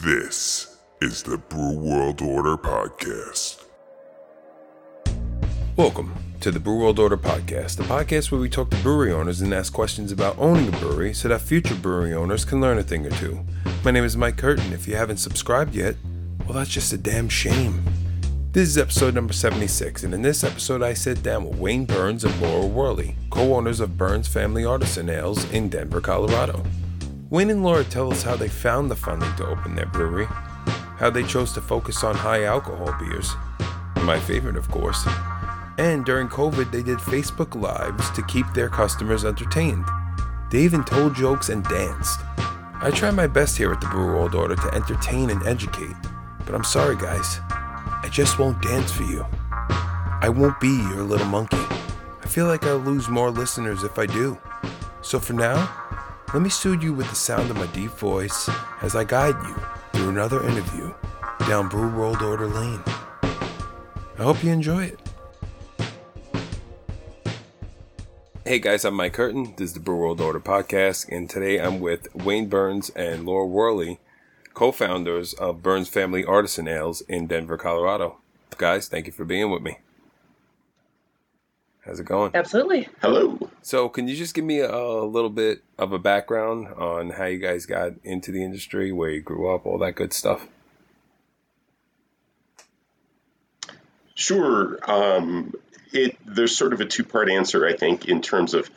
This is the Brew World Order Podcast. Welcome to the Brew World Order Podcast, the podcast where we talk to brewery owners and ask questions about owning a brewery so that future brewery owners can learn a thing or two. My name is Mike Curtin. If you haven't subscribed yet, well, that's just a damn shame. This is episode number 76, and in this episode, I sit down with Wayne Burns and Laura Worley, co owners of Burns Family Artisan Ales in Denver, Colorado. Wayne and Laura tell us how they found the funding to open their brewery, how they chose to focus on high alcohol beers, my favorite, of course, and during COVID, they did Facebook Lives to keep their customers entertained. They even told jokes and danced. I try my best here at the Brew World Order to entertain and educate, but I'm sorry, guys. I just won't dance for you. I won't be your little monkey. I feel like I'll lose more listeners if I do. So for now, let me soothe you with the sound of my deep voice as I guide you through another interview down Brew World Order Lane. I hope you enjoy it. Hey guys, I'm Mike Curtin. This is the Brew World Order podcast, and today I'm with Wayne Burns and Laura Worley, co-founders of Burns Family Artisan Ales in Denver, Colorado. Guys, thank you for being with me. How's it going? Absolutely. Hello. So, can you just give me a, a little bit of a background on how you guys got into the industry, where you grew up, all that good stuff? Sure. Um, it there's sort of a two part answer, I think, in terms of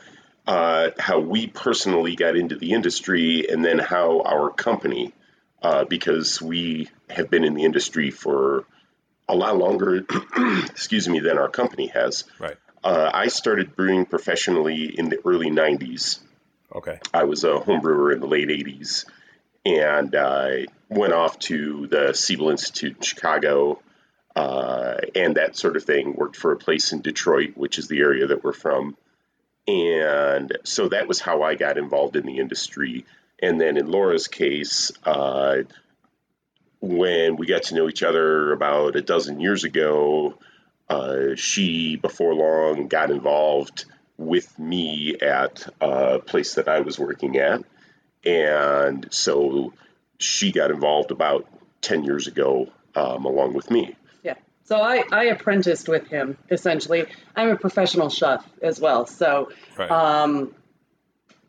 uh, how we personally got into the industry, and then how our company, uh, because we have been in the industry for a lot longer, excuse me, than our company has. Right. Uh, I started brewing professionally in the early '90s. Okay. I was a home brewer in the late '80s, and I went off to the Siebel Institute in Chicago uh, and that sort of thing. Worked for a place in Detroit, which is the area that we're from. And so that was how I got involved in the industry. And then in Laura's case, uh, when we got to know each other about a dozen years ago, uh, she, before long, got involved with me at a place that I was working at. And so she got involved about 10 years ago um, along with me. Yeah. So I, I apprenticed with him essentially. I'm a professional chef as well. So Right. um,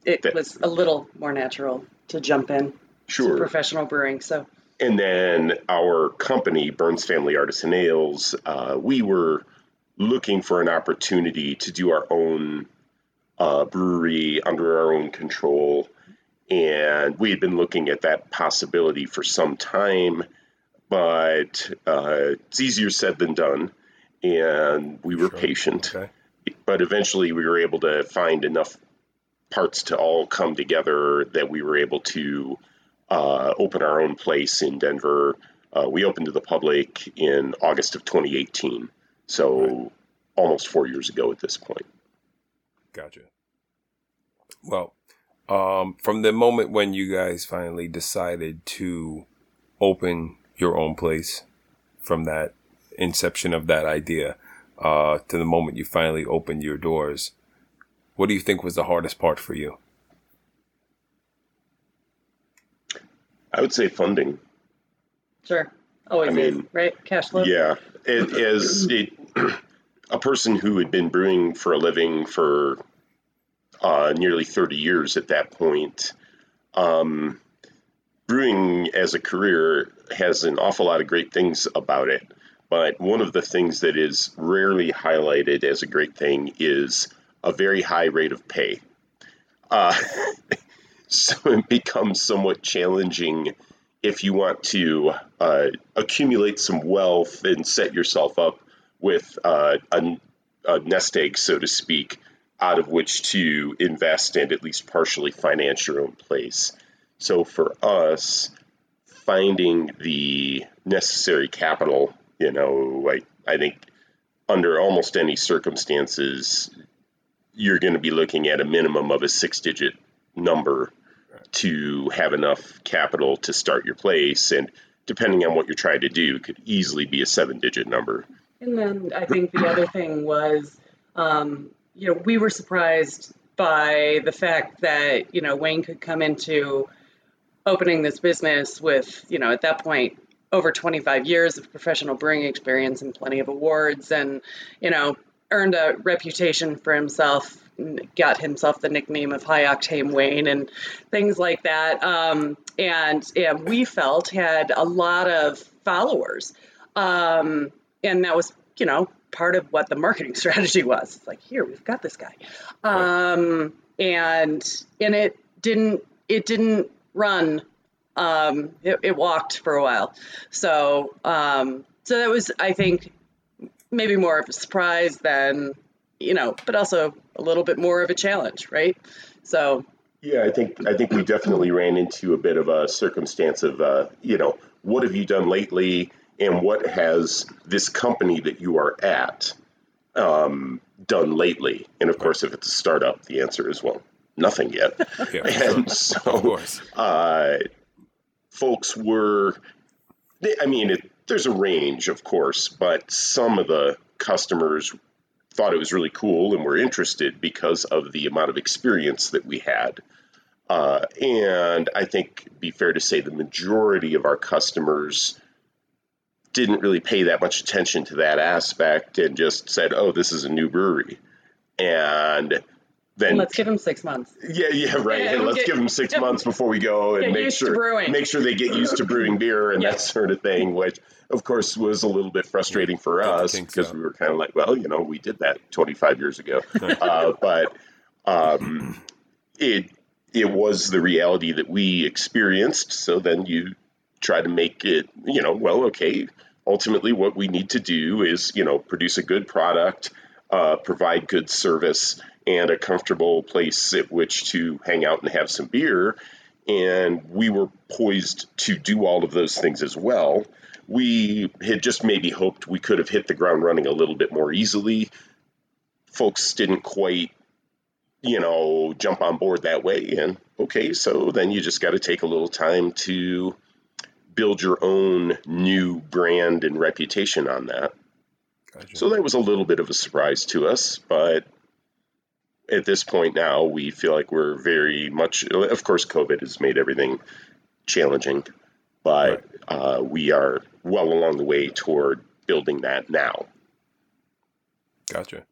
it That- was a little more natural to jump in to Sure. professional brewing. So And then our company, Burns Family Artisan Ales, uh, we were looking for an opportunity to do our own uh, brewery under our own control. And we had been looking at that possibility for some time, but uh, it's easier said than done. And we were Sure. patient Okay. but eventually we were able to find enough parts to all come together that we were able to uh, open our own place in Denver. Uh, we opened to the public in August of 2018, so almost four years ago at this point. Gotcha. Well, um, from the moment when you guys finally decided to open your own place, from that inception of that idea uh, to the moment you finally opened your doors, what do you think was the hardest part for you? I would say funding. sure. Always I mean, is, right? Cash flow. Yeah, it, as it, a person who had been brewing for a living for uh, nearly 30 years at that point, um, brewing as a career has an awful lot of great things about it. But one of the things that is rarely highlighted as a great thing is a very high rate of pay. Uh, so it becomes somewhat challenging if you want to uh, accumulate some wealth and set yourself up with uh, a, a nest egg, so to speak, out of which to invest and at least partially finance your own place. So for us, finding the necessary capital, you know, I, I think under almost any circumstances, you're going to be looking at a minimum of a six digit number to have enough capital to start your place. And depending on what you're trying to do, could easily be a seven digit number. And then I think the other thing was, um, you know, we were surprised by the fact that, you know, Wayne could come into opening this business with, you know, at that point, over 25 years of professional brewing experience and plenty of awards and, you know, earned a reputation for himself, got himself the nickname of High Octane Wayne and things like that. Um, and yeah, we felt had a lot of followers. Um, and that was, you know, part of what the marketing strategy was. It's like, here, we've got this guy. Um, and and it didn't it didn't run. Um, it, it walked for a while. So um, so that was, I think, maybe more of a surprise than you know, but also a little bit more of a challenge, right? So yeah, I think I think we definitely ran into a bit of a circumstance of uh, you know what have you done lately, and what has this company that you are at um, done lately? And of course, if it's a startup, the answer is well, nothing yet. yeah, and so, uh, folks were, I mean, it, there's a range, of course, but some of the customers thought it was really cool and were interested because of the amount of experience that we had. Uh, and I think be fair to say the majority of our customers didn't really pay that much attention to that aspect and just said, "Oh, this is a new brewery," and then let's give them six months. Yeah, yeah, right. Yeah, let's get, give them six months before we go and make sure make sure they get used to brewing beer and that sort of thing. Which, of course, was a little bit frustrating for us because so. we were kind of like, well, you know, we did that 25 years ago, uh, but um, it it was the reality that we experienced. So then you try to make it, you know, well, okay. Ultimately, what we need to do is, you know, produce a good product, uh, provide good service and a comfortable place at which to hang out and have some beer. And we were poised to do all of those things as well. We had just maybe hoped we could have hit the ground running a little bit more easily. Folks didn't quite, you know, jump on board that way. And okay, so then you just got to take a little time to build your own new brand and reputation on that. Gotcha. So that was a little bit of a surprise to us, but at this point now, we feel like we're very much. Of course, COVID has made everything challenging, but right. uh, we are well along the way toward building that now. Gotcha.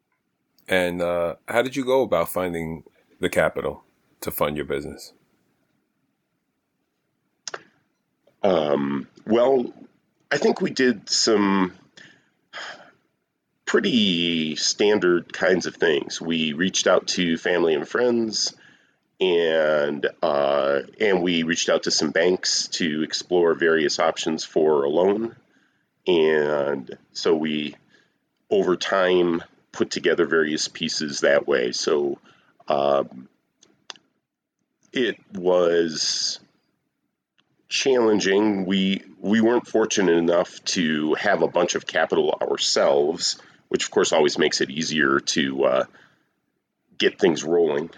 And uh, how did you go about finding the capital to fund your business? Um, well, I think we did some pretty standard kinds of things. We reached out to family and friends, and uh, and we reached out to some banks to explore various options for a loan. And so we, over time, put together various pieces that way. So um, it was challenging. We we weren't fortunate enough to have a bunch of capital ourselves which of course always makes it easier to uh, get things rolling.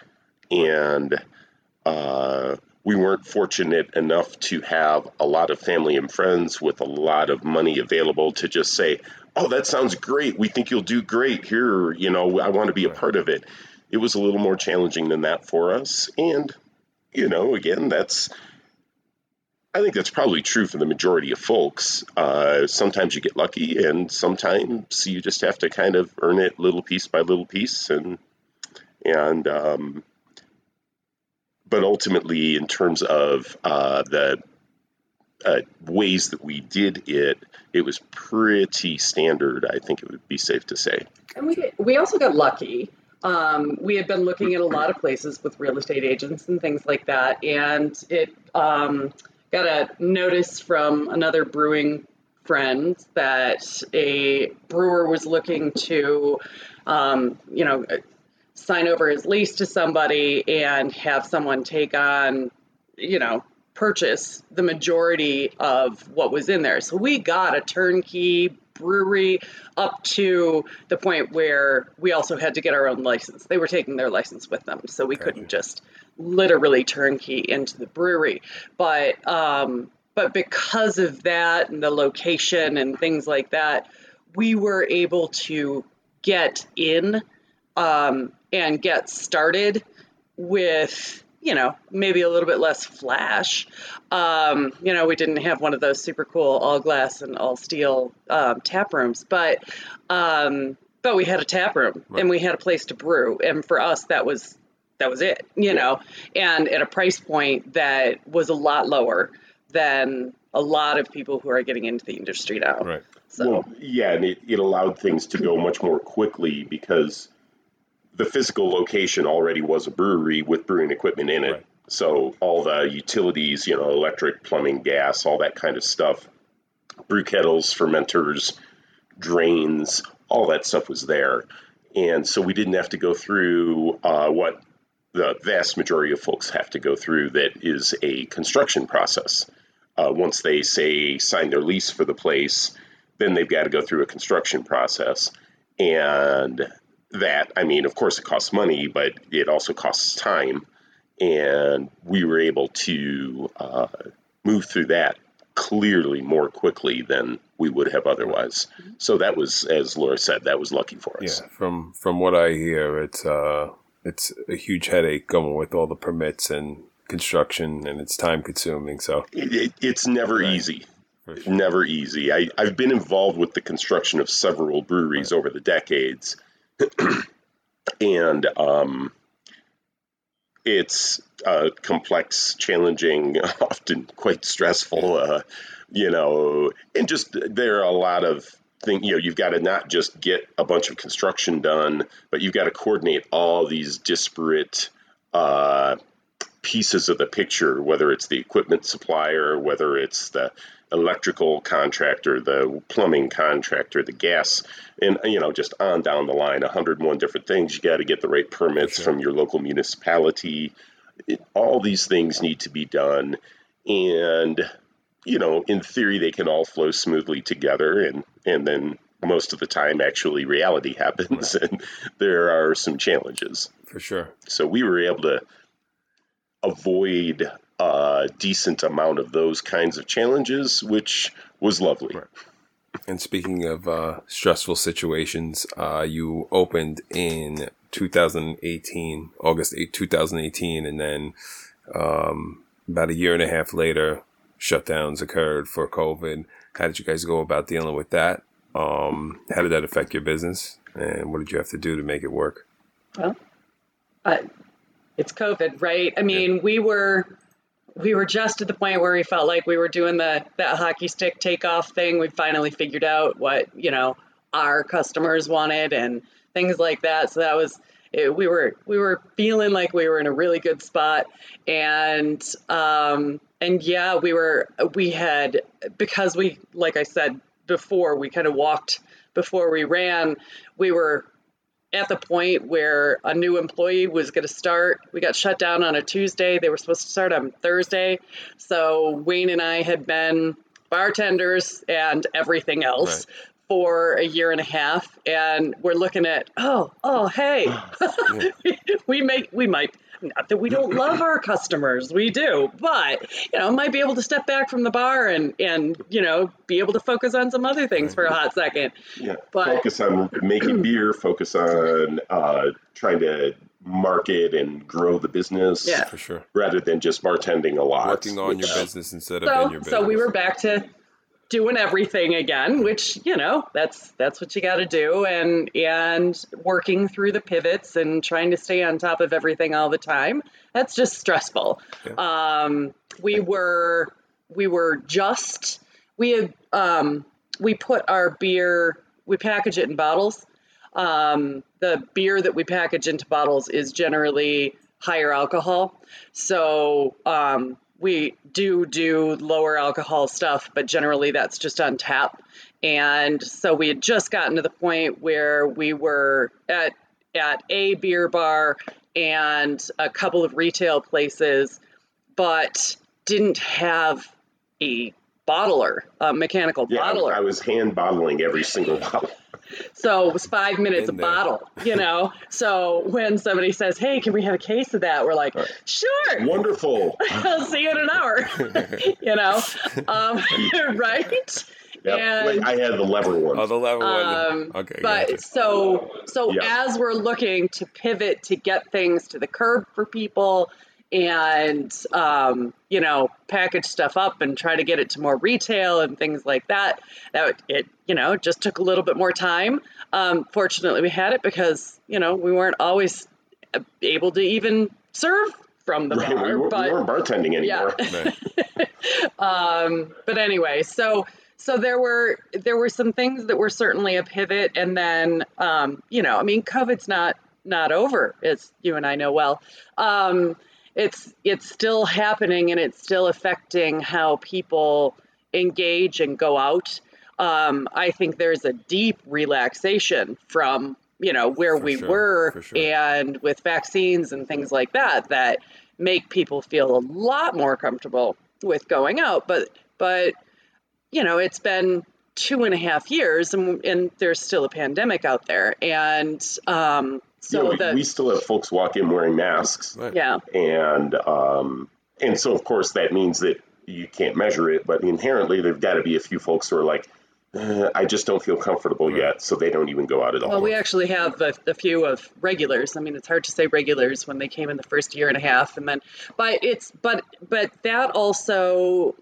And uh, we weren't fortunate enough to have a lot of family and friends with a lot of money available to just say, "Oh, that sounds great. We think you'll do great. Here, you know, I want to be a part of it." It was a little more challenging than that for us, and you know, again, that's I think that's probably true for the majority of folks. Uh, sometimes you get lucky, and sometimes you just have to kind of earn it little piece by little piece, and and um, but ultimately, in terms of uh, the uh, ways that we did it, it was pretty standard. I think it would be safe to say. And we we also got lucky. Um, we had been looking at a lot of places with real estate agents and things like that, and it. Um, got a notice from another brewing friend that a brewer was looking to, um, you know, sign over his lease to somebody and have someone take on, you know, purchase the majority of what was in there. So we got a turnkey brewery up to the point where we also had to get our own license. They were taking their license with them, so we couldn't just literally turnkey into the brewery. But um, but because of that and the location and things like that, we were able to get in um, and get started with you know, maybe a little bit less flash. Um, you know, we didn't have one of those super cool all glass and all steel um, tap rooms, but um, but we had a tap room Right. and we had a place to brew, and for us that was that was it, you know, and at a price point that was a lot lower than a lot of people who are getting into the industry now. Right. So Well, yeah, and it, it allowed things to go much more quickly because the physical location already was a brewery with brewing equipment in it. Right. So all the utilities, you know, electric, plumbing, gas, all that kind of stuff, brew kettles, fermenters, drains, all that stuff was there. And so we didn't have to go through uh, what the vast majority of folks have to go through that is a construction process. Uh, once they say sign their lease for the place, then they've got to go through a construction process. And that, I mean, of course, it costs money, but it also costs time. And we were able to uh, move through that clearly more quickly than we would have otherwise. So that was, as Laura said, that was lucky for us. Yeah, from from what I hear, it's uh it's a huge headache going with all the permits and construction, and it's time consuming. So It, it, it's never Right. easy. sure. Never easy. I, I've been involved with the construction of several breweries over the decades, and um, it's uh, complex, challenging, often quite stressful. Uh, you know, and just there are a lot of things. You know, you've got to not just get a bunch of construction done, but you've got to coordinate all these disparate. Uh, pieces of the picture, whether it's the equipment supplier, whether it's the electrical contractor, the plumbing contractor, the gas, and you know, just on down the line, 101 different things. You got to get the right permits Sure. from your local municipality. It, all these things need to be done, and you know, in theory, they can all flow smoothly together, and and then most of the time, actually, reality happens, and there are some challenges. for sure. So we were able to avoid a decent amount of those kinds of challenges, which was lovely. Right. And speaking of uh, stressful situations, uh, you opened in 2018, August 8, 2018, and then um, about a year and a half later, shutdowns occurred for COVID. How did you guys go about dealing with that? Um, how did that affect your business? And what did you have to do to make it work? Well, uh, it's COVID, right? I mean, we were we were just at the point where we felt like we were doing the that hockey stick takeoff thing. We finally figured out what you know our customers wanted and things like that. So that was it, we were we were feeling like we were in a really good spot, and um, and yeah, we were we had because we like I said before we kind of walked before we ran. We were at the point where a new employee was going to start. We got shut down on a Tuesday. They were supposed to start on Thursday. So Wayne and I had been bartenders and everything else Right. for a year and a half. And we're looking at, oh, oh, hey, we make, we might, not that we don't love our customers, we do, but, you know, might be able to step back from the bar and, and, you know, be able to focus on some other things for a hot second. Yeah. But- focus on making beer, focus on uh, trying to market and grow the business Yeah. For sure. rather than just bartending a lot. Working on your business instead of in your business. so we were back to doing everything again which you know that's that's what you got to do and and working through the pivots and trying to stay on top of everything all the time. That's just stressful. Um we were we were just we had um we put our beer we package it in bottles. Um, the beer that we package into bottles is generally higher alcohol. So um, we do do lower alcohol stuff, but generally that's just on tap. And so we had just gotten to the point where we were at at a beer bar and a couple of retail places, but didn't have a bottler, a mechanical Yeah, bottler. I was hand bottling every single bottle. So it was five minutes In a there. bottle, you know. so when somebody says, "Hey, can we have a case of that?" We're like, "Sure, Wonderful. I'll see you in an hour." you know, um, right? Yep. And- Like I had the lever one. Oh, the level Um, one. Okay. but gotcha. so so Yeah. as we're looking to pivot to get things to the curb for people and um, you know package stuff up and try to get it to more retail and things like that that it you know just took a little bit more time um, fortunately we had it because you know we weren't always able to even serve from the Right, bar we, were, but we weren't bartending anymore. yeah Right. um, but anyway, so so there were there were some things that were certainly a pivot, and then um, you know, I mean, COVID's not not over, as you and I know well. It's it's still happening, and it's still affecting how people engage and go out. Um, I think there's a deep relaxation from you know where For we sure, were sure. and with vaccines and things like that that make people feel a lot more comfortable with going out but but you know it's been two and a half years and, and there's still a pandemic out there and um so Yeah, we, the we still have folks walk in wearing masks, Right. yeah and um, and so of course that means that you can't measure it, but inherently there've got to be a few folks who are like, uh, I just don't feel comfortable yet, so they don't even go out at all. well we actually have a, a few of regulars i mean it's hard to say regulars when they came in the first year and a half and then but it's but but that also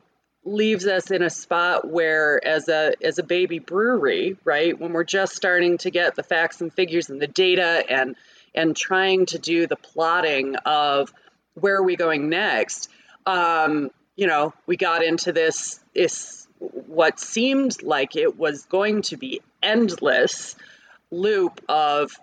leaves us in a spot where as a as a baby brewery right when we're just starting to get the facts and figures and the data and and trying to do the plotting of where are we going next um you know we got into this this what seemed like it was going to be endless loop of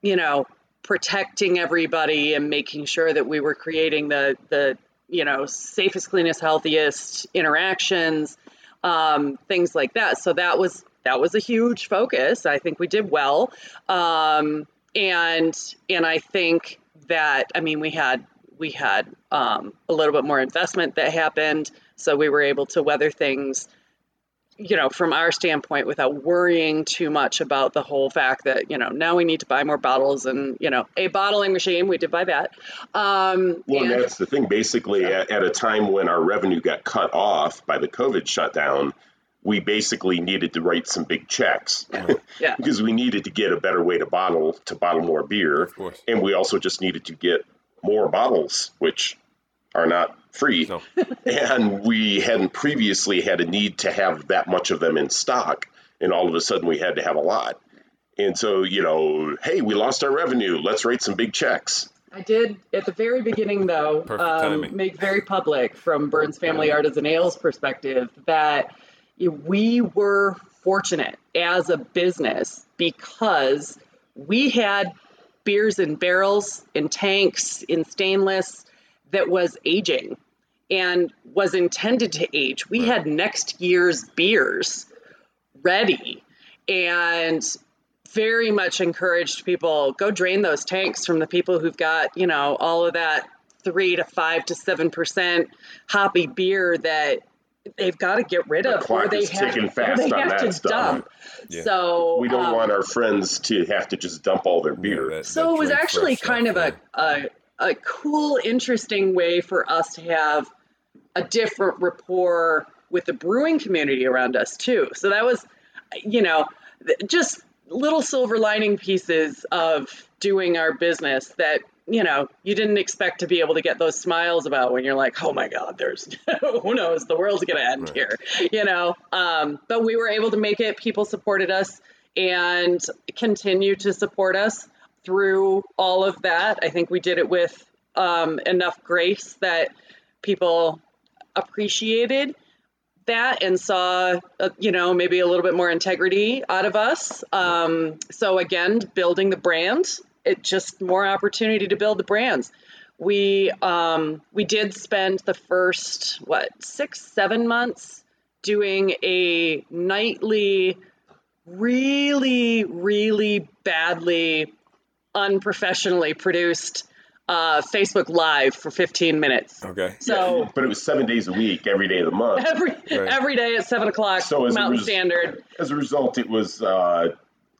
you know protecting everybody and making sure that we were creating the the you know safest cleanest healthiest interactions um, things like that. So that was that was a huge focus. I think we did well. Um, and and i think that i mean we had we had um, a little bit more investment that happened. So we were able to weather things you know, from our standpoint, without worrying too much about the whole fact that, you know, now we need to buy more bottles and, you know, a bottling machine, we did buy that. Um, Well, and and- that's the thing. Basically, at, at a time when our revenue got cut off by the COVID shutdown, we basically needed to write some big checks yeah. because we needed to get a better way to bottle to bottle more beer, Of course. and we also just needed to get more bottles, which are not free. No. and we hadn't previously had a need to have that much of them in stock, and all of a sudden we had to have a lot. And so, you know, hey, we lost our revenue. Let's write some big checks. I did at the very beginning, though, um, make very public from Burns Family Artisan Ales perspective that we were fortunate as a business because we had beers in barrels, in tanks, in stainless that was aging and was intended to age. We had next year's beers ready and very much encouraged people go drain those tanks from the people who've got you know all of that three to five to seven percent hoppy beer that they've got to get rid The of clock or they is have, ticking or fast they on have that to stuff. dump Yeah. so We don't um, want our friends to have to just dump all their beer. Yeah, that- so that it was actually fresh kind of stuff, a, a a cool interesting way for us to have a different rapport with the brewing community around us too. So that was you know just little silver lining pieces of doing our business that you know you didn't expect to be able to get those smiles about when you're like oh my god there's who knows? The world's gonna end Right. here you know? Um, but we were able to make it. People supported us and continue to support us through all of that. I think we did it with um, enough grace that people appreciated that and saw uh, you know maybe a little bit more integrity out of us. Um, so again building the brand it just more opportunity to build the brands. We um, we did spend the first what six seven months doing a nightly really really badly unprofessionally produced uh, facebook live for 15 minutes Okay. so but it was seven days a week, every day of the month. every every day at seven o'clock So as a Mountain res- Standard. As a result, it was uh,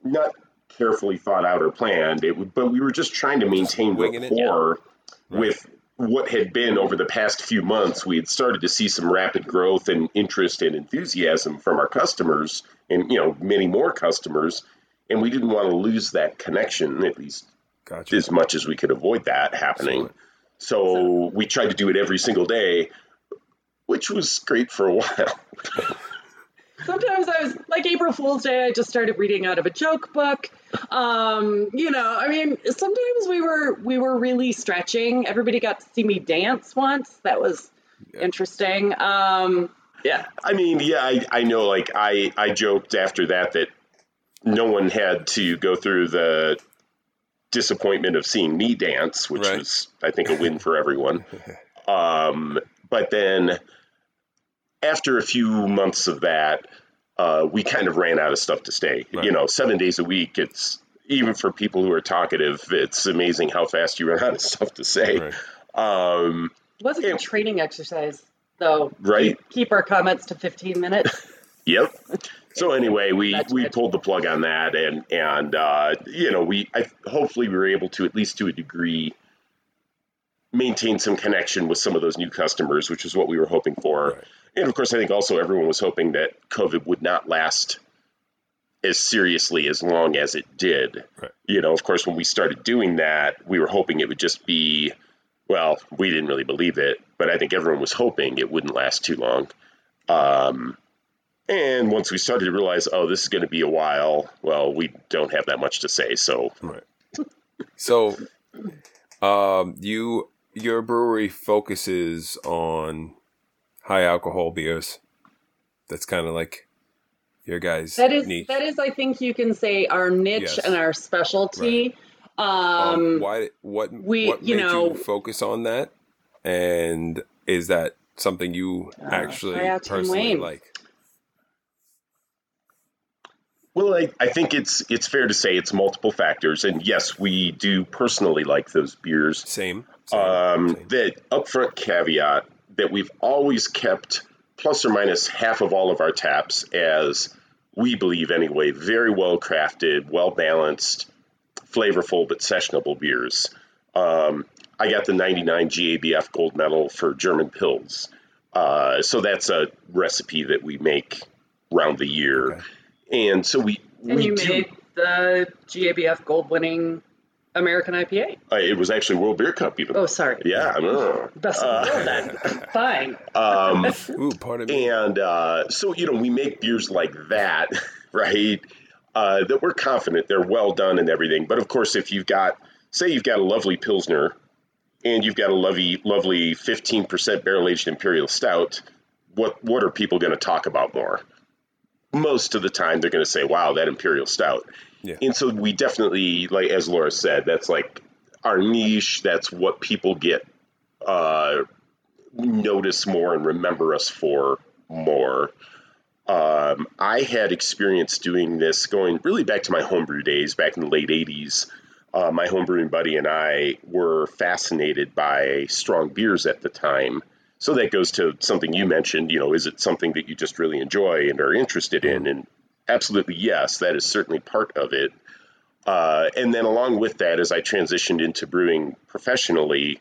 not carefully thought out or planned. It, but we were just trying to maintain winging it, rapport with what had been over the past few months. We had started to see some rapid growth and interest and enthusiasm from our customers, and you know many more customers. And we didn't want to lose that connection, at least Gotcha. as much as we could avoid that happening. Excellent. So we tried to do it every single day, which was great for a while. Sometimes I was like April Fool's Day. I just started reading out of a joke book. Um, you know, I mean, sometimes we were we were really stretching. Everybody got to see me dance once. That was interesting. Um, yeah, I mean, yeah, I, I know. Like I I joked after that that no one had to go through the disappointment of seeing me dance, which Right. was I think a win for everyone. Um, but then after a few months of that, uh, we kind of ran out of stuff to say. Right. You know, seven days a week. It's even for people who are talkative. It's amazing how fast you run out of stuff to say. Right. Um, it was a Yeah. good training exercise, though. Right. Keep, keep our comments to 15 minutes. Yep. So anyway, we That's we good. pulled the plug on that, and and uh, you know we I, hopefully we were able to at least to a degree maintain some connection with some of those new customers, which is what we were hoping for. Right. And of course, I think also everyone was hoping that COVID would not last as seriously as long as it did. Right. You know, of course, when we started doing that, we were hoping it would just be. Well, we didn't really believe it, but I think everyone was hoping it wouldn't last too long. Um, and once we started to realize, oh, this is going to be a while, well, we don't have that much to say. So, Right. So, um, you your brewery focuses on high alcohol beers. That's kind of like your guys' That is niche. that is, I think you can say our niche Yes. and our specialty. Um, Um, why? What? we- what you made know- you focus on that? And is that something you actually try out Tim personally like? Well, I, I think it's it's fair to say it's multiple factors. And yes, we do personally like those beers. Same. same, Um, same. that upfront caveat that we've always kept plus or minus half of all of our taps as we believe anyway, very well crafted, well balanced, flavorful but sessionable beers. Um, I got the 99 GABF gold medal for German Pils. Uh, so that's a recipe that we make round the year. Okay. And so we, and we you do, made the GABF gold winning American IPA. uh, it was actually World Beer Cup even. Oh, sorry. Yeah, I know. Best of the world then. Fine. Um, Ooh, pardon me. And uh, so, you know, we make beers like that, right? Uh, that we're confident they're well done and everything. But of course, if you've got, say, you've got a lovely Pilsner and you've got a lovely, lovely 15% barrel aged Imperial Stout, what, what are people going to talk about more? Most of the time, they're going to say, wow, that Imperial Stout. Yeah. And so we definitely, like, as Laura said, that's like our niche. That's what people get uh, notice more and remember us for more. Um, I had experience doing this going really back to my homebrew days back in the late 80s. Uh, my homebrewing buddy and I were fascinated by strong beers at the time. So that goes to something you mentioned. You know, is it something that you just really enjoy and are interested in? And absolutely, yes, that is certainly part of it. Uh, and then along with that, as I transitioned into brewing professionally,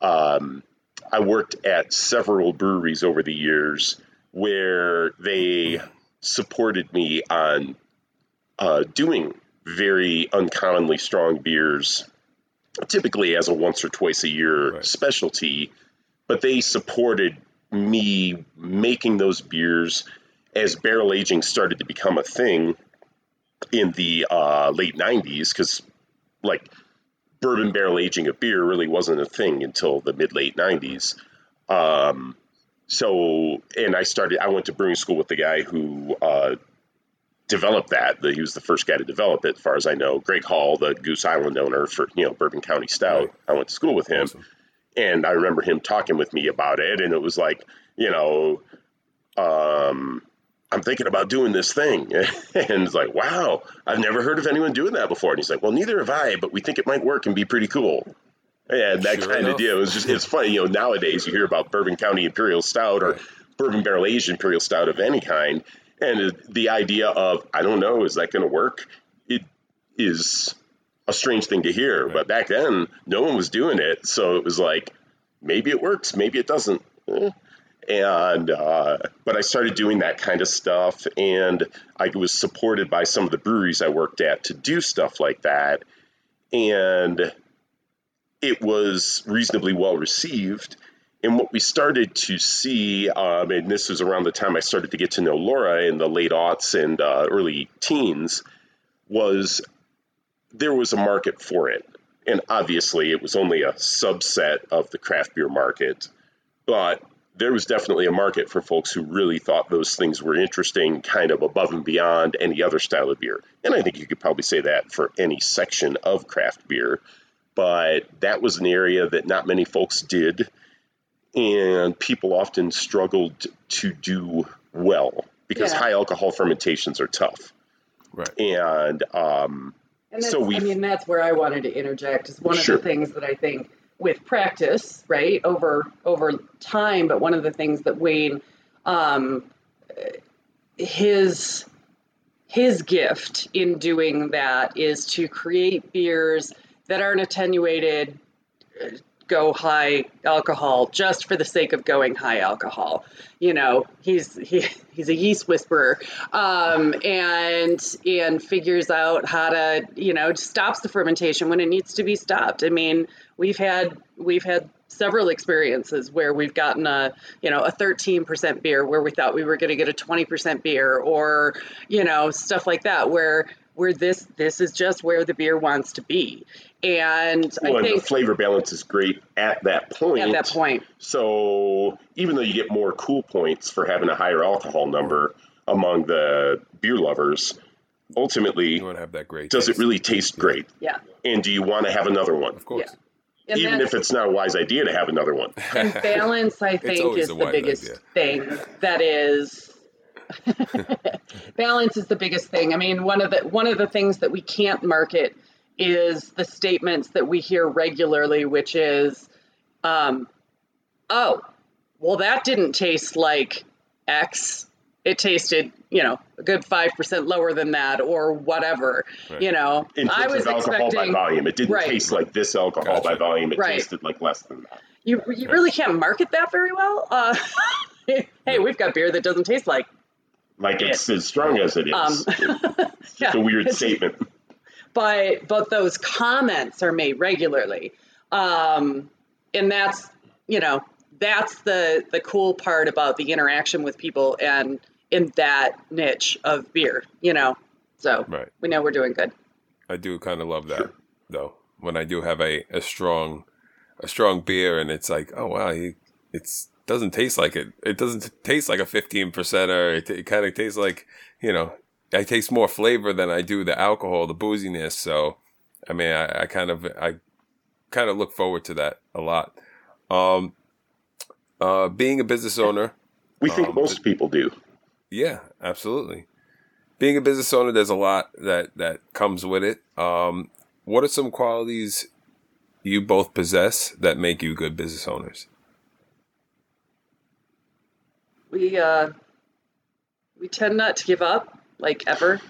um, I worked at several breweries over the years where they supported me on uh, doing very uncommonly strong beers, typically as a once or twice a year Right. specialty. But they supported me making those beers as barrel aging started to become a thing in the uh, late 90s, because like bourbon barrel aging a beer really wasn't a thing until the mid late 90s. Um, so, and I started, I went to brewing school with the guy who uh, developed that. The, he was the first guy to develop it, as far as I know. Greg Hall, the Goose Island owner for, you know, Bourbon County Stout. Right. I went to school with him. Awesome. And I remember him talking with me about it. And it was like, you know, um, I'm thinking about doing this thing. and it's like, wow, I've never heard of anyone doing that before. And he's like, well, neither have I, but we think it might work and be pretty cool. And that Sure kind enough. of deal. It was just, it's funny, you know, nowadays you hear about Bourbon County Imperial Stout or bourbon barrel aged Imperial Stout of any kind. And the idea of, I don't know, is that going to work? It is a strange thing to hear. Right. But back then, no one was doing it. So it was like, maybe it works, maybe it doesn't. Eh. And uh, but I started doing that kind of stuff, and I was supported by some of the breweries I worked at to do stuff like that. And it was reasonably well received. And what we started to see, um, and this was around the time I started to get to know Laura in the late aughts and uh, early teens, was there was a market for it. And obviously, it was only a subset of the craft beer market, but there was definitely a market for folks who really thought those things were interesting, kind of above and beyond any other style of beer. And I think you could probably say that for any section of craft beer. But that was an area that not many folks did, and people often struggled to do well because Yeah. high alcohol fermentations are tough. Right. And um, And that's, So I we've- mean, that's where I wanted to interject. Is one of the things that I think with practice, right, over over time. But one of the things that Wayne, um, his his gift in doing that is to create beers that aren't attenuated, go high alcohol just for the sake of going high alcohol. You know, he's he, he's a yeast whisperer, um, and and figures out how to you know stops the fermentation when it needs to be stopped. I mean, we've had we've had several experiences where we've gotten a you know a 13% beer where we thought we were going to get a 20% beer or you know stuff like that where where this this is just where the beer wants to be and well, i and the think flavor balance is great at that point. at that point So even though you get more cool points for having a higher alcohol number among the beer lovers, ultimately, You want to have that great. does it really taste great? yeah And do you want to have another one? Of course. and Even if it's not a wise idea to have another one. and balance i think is the biggest idea. thing that is balance is the biggest thing i mean one of the one of the things that we can't market is the statements that we hear regularly which is um, oh well that didn't taste like x it tasted you know a good 5% lower than that or whatever you know In terms i was of alcohol expecting by volume, it didn't Right. taste like this alcohol Gotcha. by volume. It Right. tasted like less than that. you, you really can't market that very well uh, hey we've got beer that doesn't taste like Like it's as strong as it is. Um, it's yeah, a weird statement. But but those comments are made regularly um, and that's you know that's the the cool part about the interaction with people and in that niche of beer you know so Right. we know we're doing good I do kind of love that though. When I do have a, a strong a strong beer and it's like, oh wow, you, it's doesn't taste like it. It doesn't taste like a fifteen percenter. It, it kind of tastes like you know, I taste more flavor than I do the alcohol, the booziness. So, I mean, I, I kind of I kind of look forward to that a lot. Um, uh, being a business owner, We think Um, most people do. yeah, absolutely. Being a business owner, there's a lot that that comes with it. Um, what are some qualities you both possess that make you good business owners? we uh we tend not to give up like ever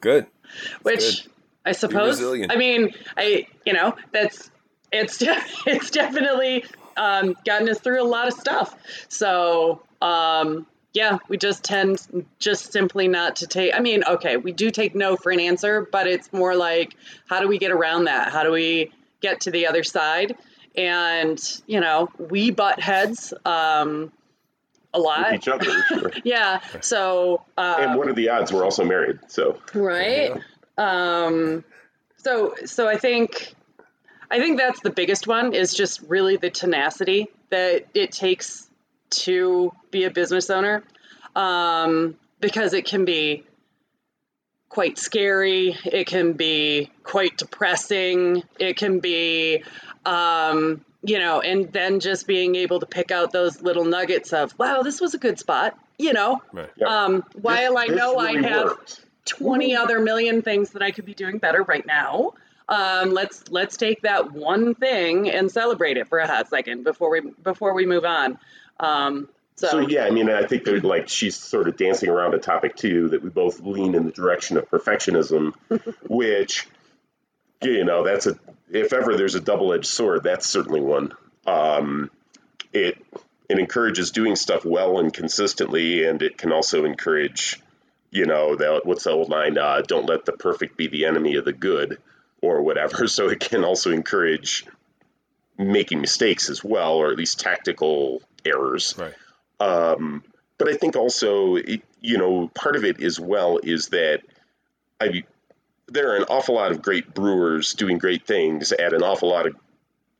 Good. which good. I suppose. I mean, I you know that's it's de- it's definitely um, gotten us through a lot of stuff. So um, yeah, we just tend just simply not to take. I mean, okay, we do take no for an answer, but it's more like how do we get around that? How do we get to the other side? And you know, we butt heads um, a With lot. each other. sure. Yeah. So uh, and what are the odds? We're also married. So right um so so i think i think that's the biggest one is just really the tenacity that it takes to be a business owner um because it can be quite scary it can be quite depressing it can be um you know and then just being able to pick out those little nuggets of wow this was a good spot you know Right. Yeah. um while This- i know really i have worked. 20 other million things that I could be doing better right now. Um, let's let's take that one thing and celebrate it for a hot second before we before we move on. Um, so, So yeah, I mean, I think they're like she's sort of dancing around a topic too that we both lean in the direction of perfectionism, which you know that's a if ever there's a double-edged sword, that's certainly one. Um, it it encourages doing stuff well and consistently, and it can also encourage, you know, that what's the old line? Uh, Don't let the perfect be the enemy of the good. or whatever. So it can also encourage making mistakes as well, or at least tactical errors. Right. Um, but I think also, it, you know, part of it as well is that I there are an awful lot of great brewers doing great things at an awful lot of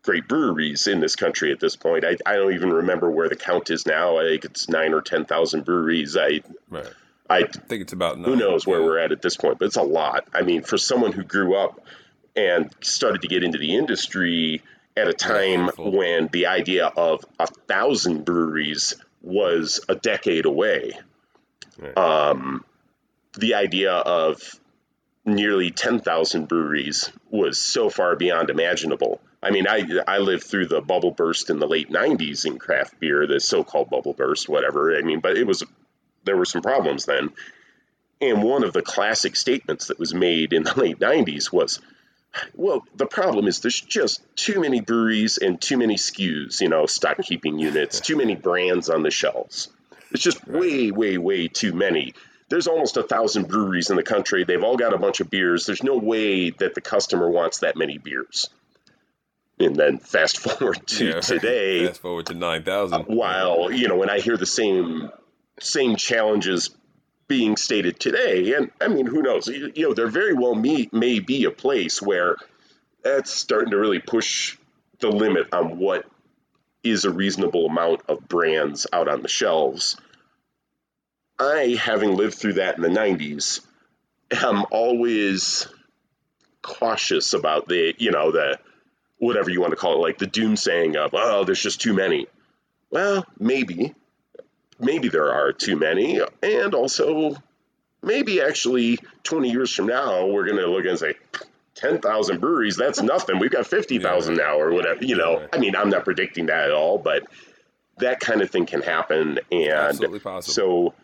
great breweries in this country at this point. I, I don't even remember where the count is now. I think it's nine or ten thousand breweries. I Right. I I think it's about who knows where Yeah. we're at at this point, but it's a lot. I mean, for someone who grew up and started to get into the industry at a time when the idea of a thousand breweries was a decade away, Right. um, the idea of nearly 10,000 breweries was so far beyond imaginable. I mean, I, I lived through the bubble burst in the late 90s in craft beer, the so called bubble burst, whatever. I mean, but it was, there were some problems then. And one of the classic statements that was made in the late 90s was, well, the problem is there's just too many breweries and too many SKUs, you know, stock keeping units, too many brands on the shelves. It's just way, way, way too many. There's almost a thousand breweries in the country. They've all got a bunch of beers. There's no way that the customer wants that many beers. And then fast forward to Yeah. today, Fast forward to nine thousand. while you know when I hear the same same challenges being stated today, and I mean who knows? You, you know, there very well may, may be a place where that's starting to really push the limit on what is a reasonable amount of brands out on the shelves. I, having lived through that in the '90s, am always cautious about the you know the whatever you want to call it, like the doomsaying of, oh, there's just too many. Well, maybe. Maybe there are too many. And also, maybe actually 20 years from now, we're going to look and say, 10,000 breweries, that's nothing. We've got 50,000 Yeah. now, or whatever. You know, Yeah. I mean, I'm not predicting that at all, but that kind of thing can happen. And Absolutely possible. so,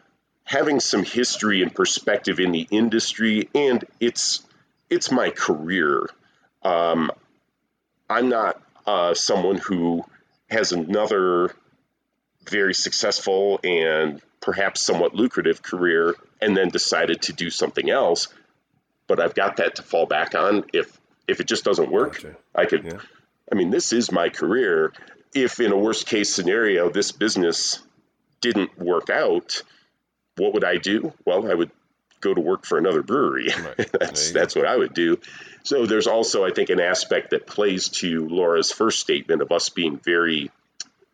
having some history and perspective in the industry, and it's it's my career. Um, I'm not uh, someone who has another very successful and perhaps somewhat lucrative career and then decided to do something else. But I've got that to fall back on if if it just doesn't work. Gotcha. I could. Yeah. I mean, this is my career. If in a worst case scenario this business didn't work out, what would I do? Well, I would go to work for another brewery. Right. that's that's what I would do. So there's also, I think, an aspect that plays to Laura's first statement of us being very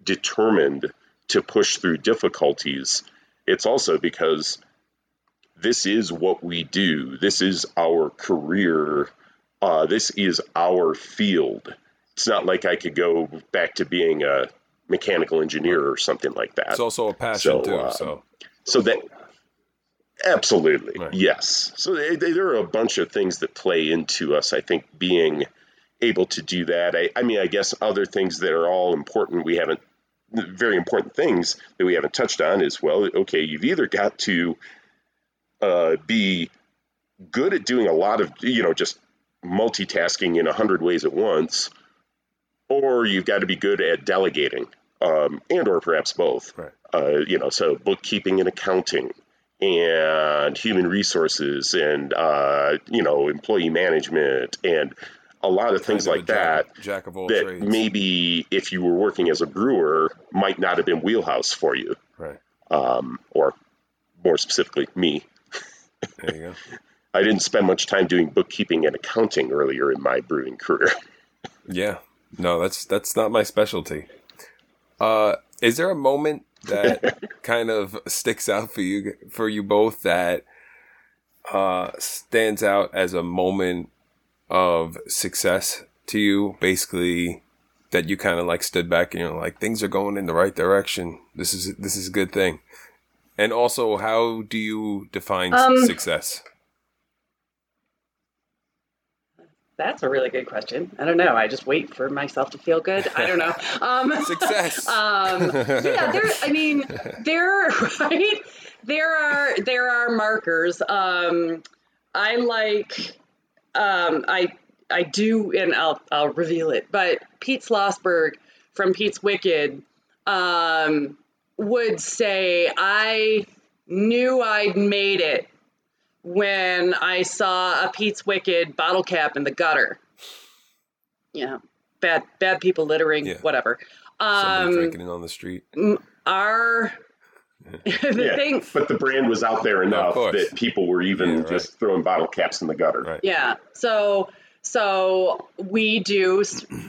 determined to push through difficulties. It's also because this is what we do. This is our career. Uh, this is our field. It's not like I could go back to being a mechanical engineer or something like that. It's also a passion So, too. uh, so So that absolutely Right. yes. So they, they, there are a bunch of things that play into us. I think being able to do that. I, I mean, I guess other things that are all important. We haven't very important things that we haven't touched on is well. Okay, you've either got to uh, be good at doing a lot of you know just multitasking in a hundred ways at once, or you've got to be good at delegating, um, and or perhaps both right. Uh, you know, so bookkeeping and accounting and human resources and, uh, you know, employee management and a lot of things of like jack, that Jack of all that trades. maybe if you were working as a brewer might not have been wheelhouse for you Right. um, or more specifically me There you go. i didn't spend much time doing bookkeeping and accounting earlier in my brewing career Yeah. No, that's that's not my specialty. Uh is there a moment that kind of sticks out for you for you both that uh stands out as a moment of success to you? Basically that you kind of like stood back and you're like things are going in the right direction. This is this is a good thing. And also how do you define Um, success That's a really good question. I don't know. I just wait for myself to feel good. I don't know. Um, Success. um, yeah, there. I mean, there. Right. There are there are markers. Um, I like. Um, I I do, and I'll I'll reveal it. But Pete Slosberg from Pete's Wicked um, would say, "I knew I'd made it when I saw a Pete's Wicked bottle cap in the gutter. You know, bad bad people littering, Yeah. whatever. Somebody Um, drinking it on the street. our the yeah, thing but the brand was out there enough course. that people were even Yeah, right. just throwing bottle caps in the gutter. Right. Yeah. So so we do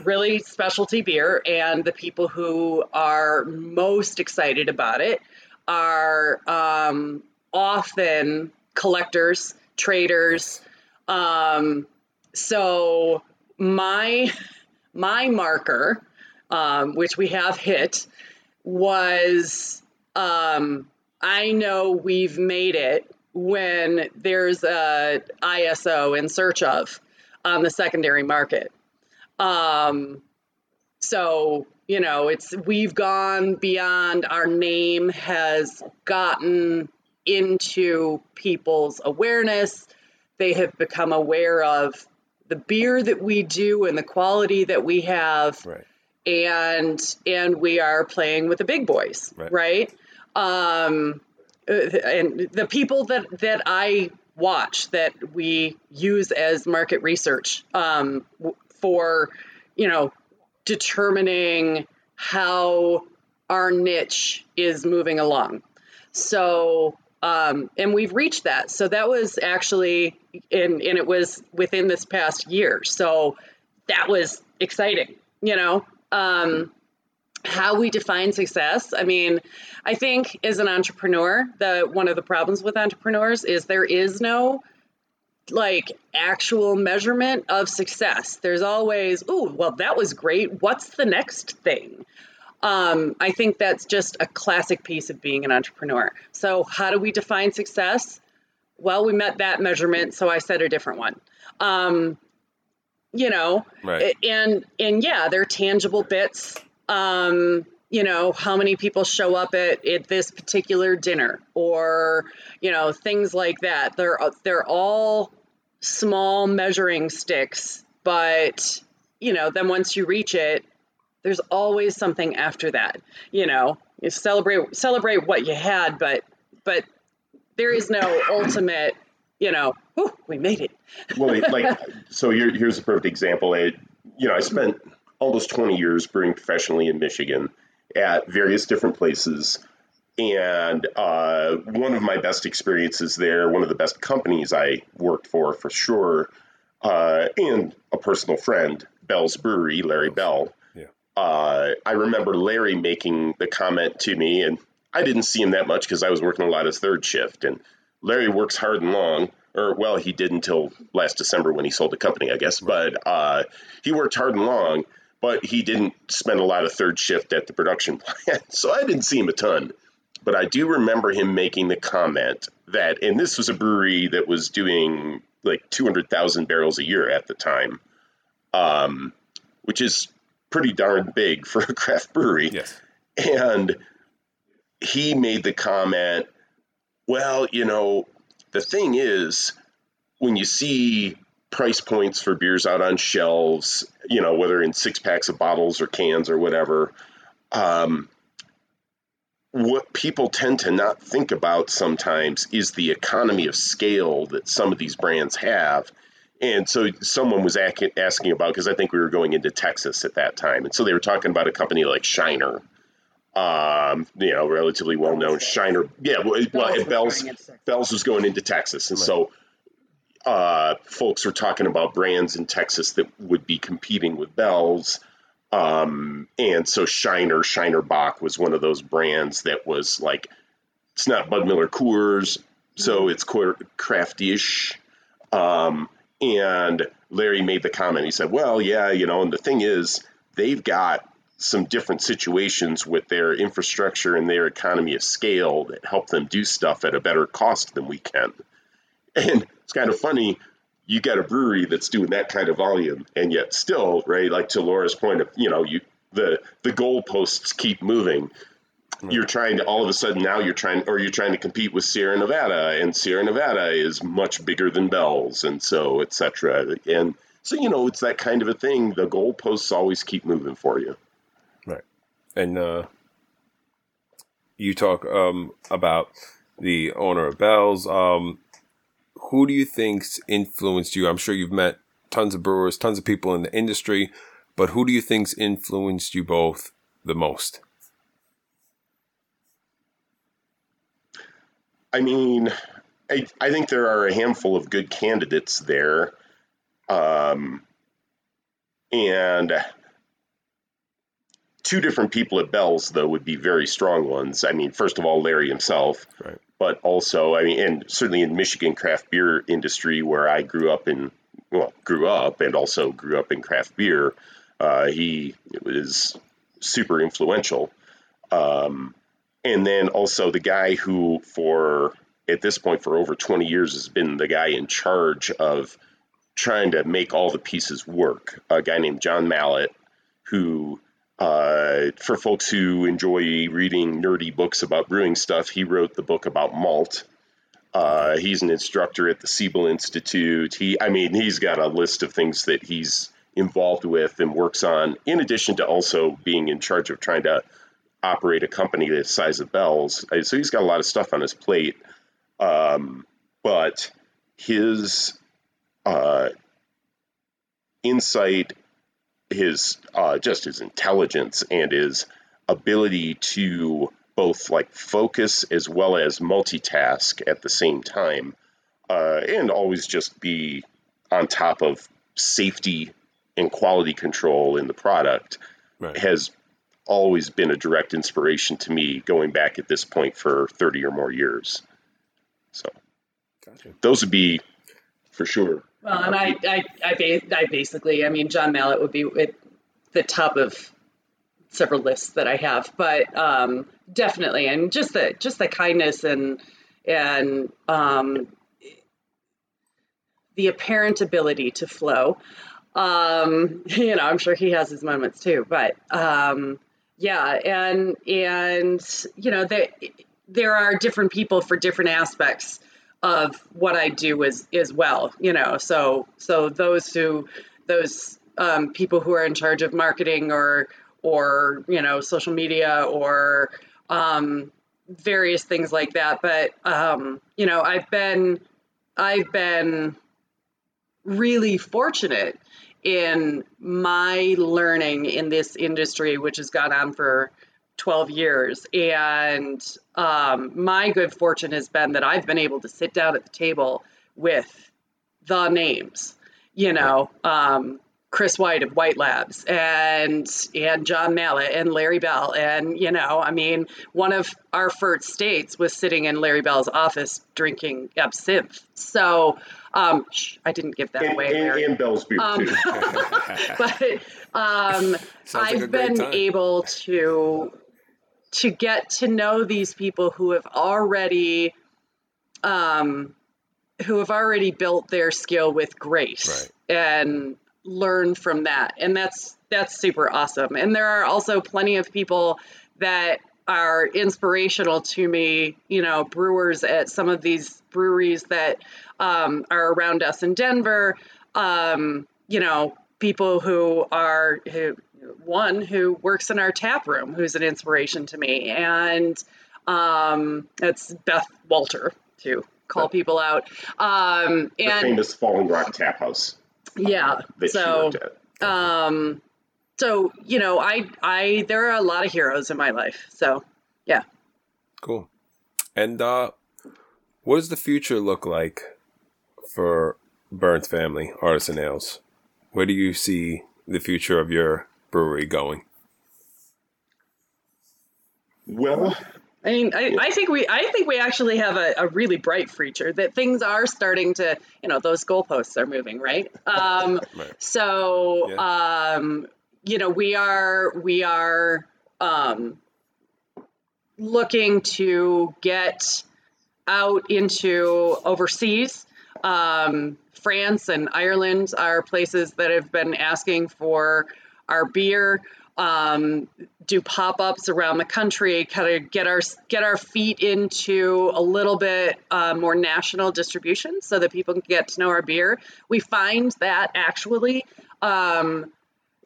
really specialty beer, and the people who are most excited about it are um, often collectors, traders. Um, so my my marker, um, which we have hit, was um, I know we've made it when there's a ISO in search of on the secondary market. Um, so you know, it's we've gone beyond our name has gotten into people's awareness. They have become aware of the beer that we do and the quality that we have Right. and and we are playing with the big boys Right. right, um and the people that that i watch that we use as market research um for you know determining how our niche is moving along so um, and we've reached that. So that was actually and and it was within this past year. So that was exciting you know? Um, how we define success i mean i think as an entrepreneur the one of the problems with entrepreneurs is there is no like actual measurement of success. There's always oh well that was great. What's the next thing um, I think that's just a classic piece of being an entrepreneur. So, how do we define success? Well, we met that measurement, so I said a different one. Um, you know, Right. and and yeah, they're tangible bits. Um, you know, how many people show up at, at this particular dinner, or you know, things like that. They're they're all small measuring sticks, but you know, then once you reach it, there's always something after that. You know, you celebrate celebrate what you had, but but there is no ultimate. You know, whew, we made it. well, like, so here, here's a perfect example. I, you know, I spent almost 20 years brewing professionally in Michigan at various different places. And uh, one of my best experiences there, one of the best companies I worked for, for sure, uh, and a personal friend, Bell's Brewery, Larry Bell. Uh, I remember Larry making the comment to me, and I didn't see him that much because I was working a lot of third shift. And Larry works hard and long, or well, he did until last December when he sold the company, I guess. But uh, he worked hard and long, but he didn't spend a lot of third shift at the production plant, so I didn't see him a ton. But I do remember him making the comment that, and this was a brewery that was doing like 200,000 barrels a year at the time, um, which is pretty darn big for a craft brewery. Yes. And he made the comment, well, you know, the thing is, when you see price points for beers out on shelves, you know, whether in six packs of bottles or cans or whatever, um, what people tend to not think about sometimes is the economy of scale that some of these brands have. And so someone was asking about, because I think we were going into Texas at that time. And so they were talking about a company like Shiner, um, you know, relatively well known. Shiner, yeah, well, Bell's and was Bell's, going into Texas. Bell's was going into Texas. And so uh, folks were talking about brands in Texas that would be competing with Bell's. Um, and so Shiner, Shiner Bock was one of those brands that was like, it's not Bud Miller Coors, so it's quite crafty-ish. Um, and Larry made the comment. He said, "Well, yeah, you know, and the thing is, they've got some different situations with their infrastructure and their economy of scale that help them do stuff at a better cost than we can." And it's kind of funny. You got a brewery that's doing that kind of volume, and yet still, right? Like to Laura's point of, you know, you the the goalposts keep moving you're trying to all of a sudden now you're trying or you're trying to compete with Sierra Nevada and Sierra Nevada is much bigger than Bell's and so etc. And so you know it's that kind of a thing. The goalposts always keep moving for you. Right. And uh, you talk um, about the owner of Bell's. Um, who do you think's influenced you? I'm sure you've met tons of brewers, tons of people in the industry, but who do you think's influenced you both the most? I mean, I, I think there are a handful of good candidates there. Um, and two different people at Bell's, though, would be very strong ones. I mean, first of all, Larry himself, right. but also, I mean, and certainly in Michigan craft beer industry, where I grew up in, well, grew up and also grew up in craft beer, uh, he was super influential. Um, and then also the guy who, for at this point, for over 20 years, has been the guy in charge of trying to make all the pieces work. A guy named John Mallett, who uh, for folks who enjoy reading nerdy books about brewing stuff, he wrote the book about malt. Uh, he's an instructor at the Siebel Institute. He, I mean, he's got a list of things that he's involved with and works on, in addition to also being in charge of trying to operate a company the size of Bell's. So he's got a lot of stuff on his plate. Um, but his uh, insight his uh, just his intelligence and his ability to both like focus as well as multitask at the same time uh, and always just be on top of safety and quality control in the product right. has always been a direct inspiration to me going back at this point for 30 or more years so gotcha. those would be for sure well, and I, I, I, I basically, I mean, John Mallett would be at the top of several lists that I have, but um, definitely, and just the just the kindness and and um, the apparent ability to flow. Um, you know, I'm sure he has his moments too, but um, yeah, and and you know, there there are different people for different aspects of what I do as as well. You know, so so those who those um, people who are in charge of marketing or or you know social media or um, various things like that. But um, you know, I've been I've been really fortunate in my learning in this industry, which has gone on for 12 years. And um, my good fortune has been that I've been able to sit down at the table with the names, you know, um, Chris White of White Labs and and John Mallett and Larry Bell and you know I mean one of our first states was sitting in Larry Bell's office drinking absinthe so um, shh, I didn't give that and, away and, and, Bell's beer um, too but um, I've like been time. able to to get to know these people who have already um, who have already built their skill with grace right. and learn from that and that's that's super awesome and there are also plenty of people that are inspirational to me you know brewers at some of these breweries that um, are around us in denver. Um, you know people who are who one who works in our tap room who's an inspiration to me. And um, it's beth walter to call people out. Um, and the famous falling rock tap house. Yeah so um, so you know i i there are a lot of heroes in my life so yeah cool and uh what does the future look like for burns family artisan ales where do you see the future of your brewery going? Well, I mean, I, I, think we I think we actually have a, a, really bright future that things are starting to, you know, those goalposts are moving, right? Um, right. So, yeah. um, you know, we are we are um, looking to get out into overseas. Um, France and Ireland are places that have been asking for our beer, um, do pop ups around the country, kind of get our get our feet into a little bit uh, more national distribution, so that people can get to know our beer. We find that actually um,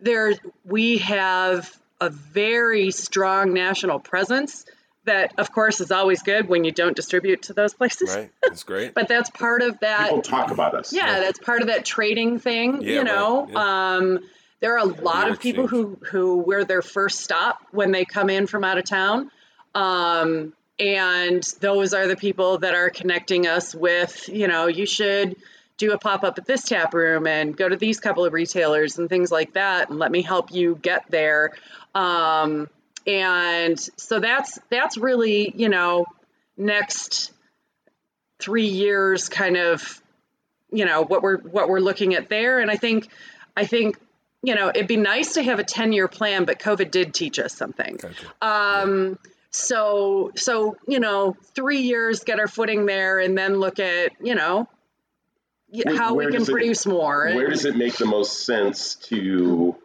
there we have a very strong national presence that of course is always good when you don't distribute to those places. Right. That's great. but that's part of that. People talk about us. yeah, that's part of that trading thing. Yeah, you know, right, yeah. um, there are a lot the of people who who we're their first stop when they come in from out of town. Um, and those are the people that are connecting us with, you know, you should do a pop up at this tap room and go to these couple of retailers and things like that and let me help you get there. Um, and so that's that's really, you know, next 3 years kind of you know what we're what we're looking at there and I think I think you know, it'd be nice to have a 10 year plan, but COVID did teach us something. Gotcha. Um, so, so, you know, three years, get our footing there and then look at, you know, Where- how we can does it- produce more. Where does it make the most sense to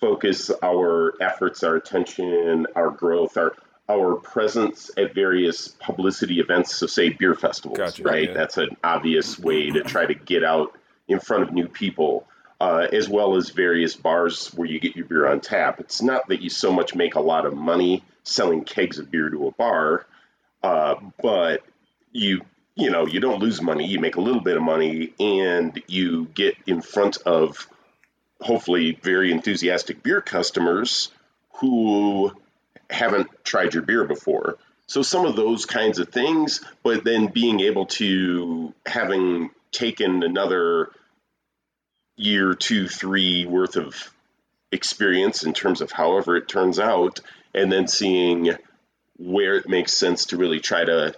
focus our efforts, our attention, our growth, our our presence at various publicity events? So, say beer festivals, Gotcha, right? yeah. That's an obvious way to try to get out in front of new people. Uh, as well as various bars where you get your beer on tap. It's not that you so much make a lot of money selling kegs of beer to a bar, uh, but you you know you don't lose money. You make a little bit of money, and you get in front of hopefully very enthusiastic beer customers who haven't tried your beer before. So some of those kinds of things, but then being able to having taken another year, two, three worth of experience in terms of however it turns out, and then seeing where it makes sense to really try to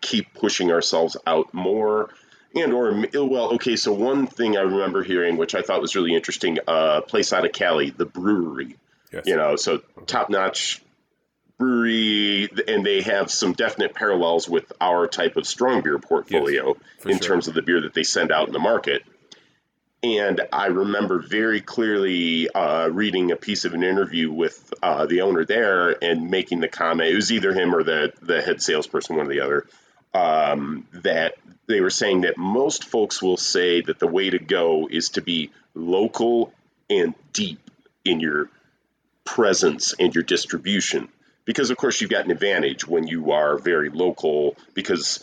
keep pushing ourselves out more and or well okay so one thing i remember hearing which i thought was really interesting uh place out of cali the Bruery Yes. you know so top notch brewery and they have some definite parallels with our type of strong beer portfolio for in sure. terms of the beer that they send out in the market and I remember very clearly uh, reading a piece of an interview with uh, the owner there and making the comment. It was either him or the the head salesperson, one or the other. Um, that they were saying that most folks will say that the way to go is to be local and deep in your presence and your distribution, because of course you've got an advantage when you are very local because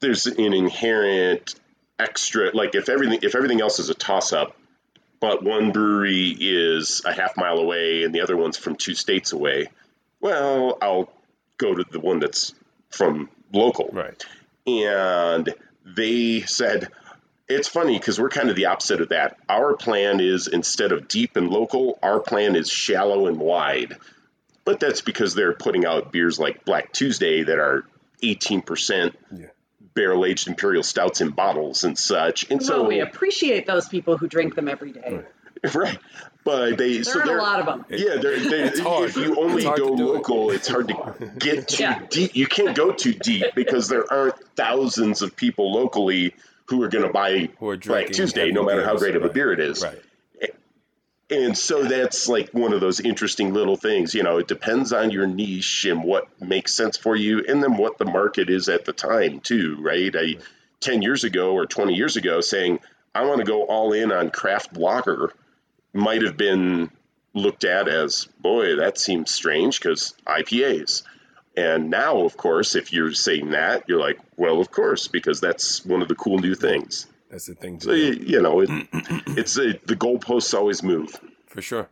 there's an inherent extra like if everything if everything else is a toss up but one brewery is a half mile away and the other one's from two states away well i'll go to the one that's from local Right. and they said it's funny because we're kind of the opposite of that our plan is instead of deep and local our plan is shallow and wide but that's because they're putting out beers like black tuesday that are 18% Yeah. barrel aged imperial stouts in bottles and such and so so we appreciate those people who drink them every day. right but they so There so aren't a lot of them. yeah, they're, they're, It's hard. if you only It's hard go to do it. local, it's hard to get too Yeah. deep. You can't go too deep because there aren't thousands of people locally who are going to buy Who are Black Tuesday, no matter how great of a right. beer it is. Right. And so that's like one of those interesting little things. You know, it depends on your niche and what makes sense for you, and then what the market is at the time, too, right? I, 10 years ago or 20 years ago, saying, I want to go all in on craft lager might have been looked at as, boy, that seems strange because IPAs. And now, of course, if you're saying that, you're like, well, of course, because that's one of the cool new things. That's the thing So, you, you know, it, it's a, the goalposts always move. For sure.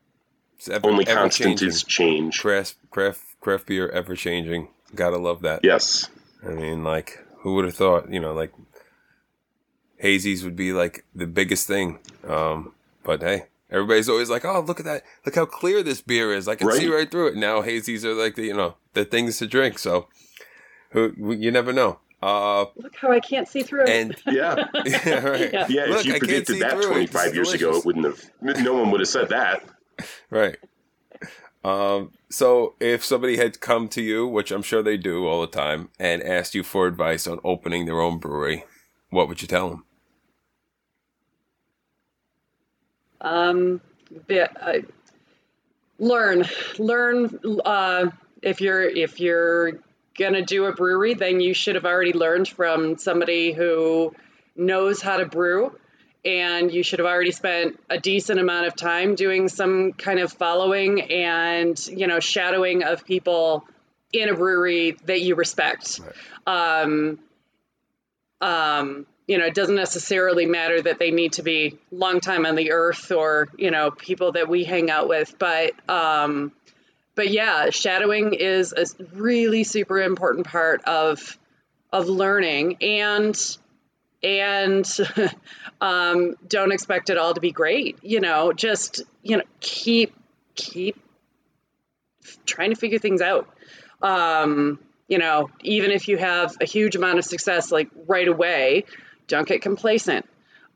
It's ever, Only ever constant changing. is change. craft craft craft beer ever changing. Gotta love that. Yes. I mean, like, who would have thought? You know, like hazies would be like the biggest thing. Um, but hey, everybody's always like, "Oh, look at that! Look how clear this beer is! I can see Right. right through it." Now hazies are like the you know the things to drink. So, who you never know. Uh, Look how I can't see through it. and Yeah. yeah, right. Yeah. Yeah, Look, if you I can't predicted see that through it. 25 years ago, it wouldn't have, no one would have said that. Right. Um, so if somebody had come to you, which I'm sure they do all the time, and asked you for advice on opening their own brewery, what would you tell them? Um, bit, uh, learn, learn. Uh, if you're if you're gonna do a brewery, then you should have already learned from somebody who knows how to brew, and you should have already spent a decent amount of time doing some kind of following and you know shadowing of people in a brewery that you respect. Um, um, you know, it doesn't necessarily matter that they need to be long time on the earth or you know people that we hang out with, but um, but yeah, shadowing is a really super important part of of learning and and um, don't expect it all to be great. You know, just you know keep keep trying to figure things out. Um, you know, even if you have a huge amount of success like right away, don't get complacent.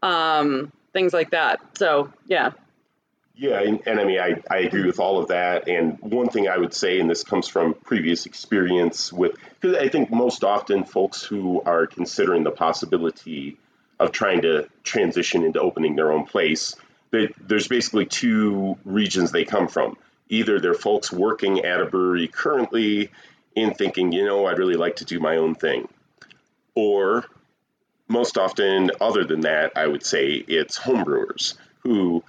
Um, things like that. So yeah. Yeah, and, and, I mean, I, I agree with all of that. And one thing I would say, and this comes from previous experience with, because I think most often folks who are considering the possibility of trying to transition into opening their own place, they, there's basically two regions they come from. Either they're folks working at a brewery currently and thinking, you know, I'd really like to do my own thing. Or most often, other than that, I would say it's homebrewers who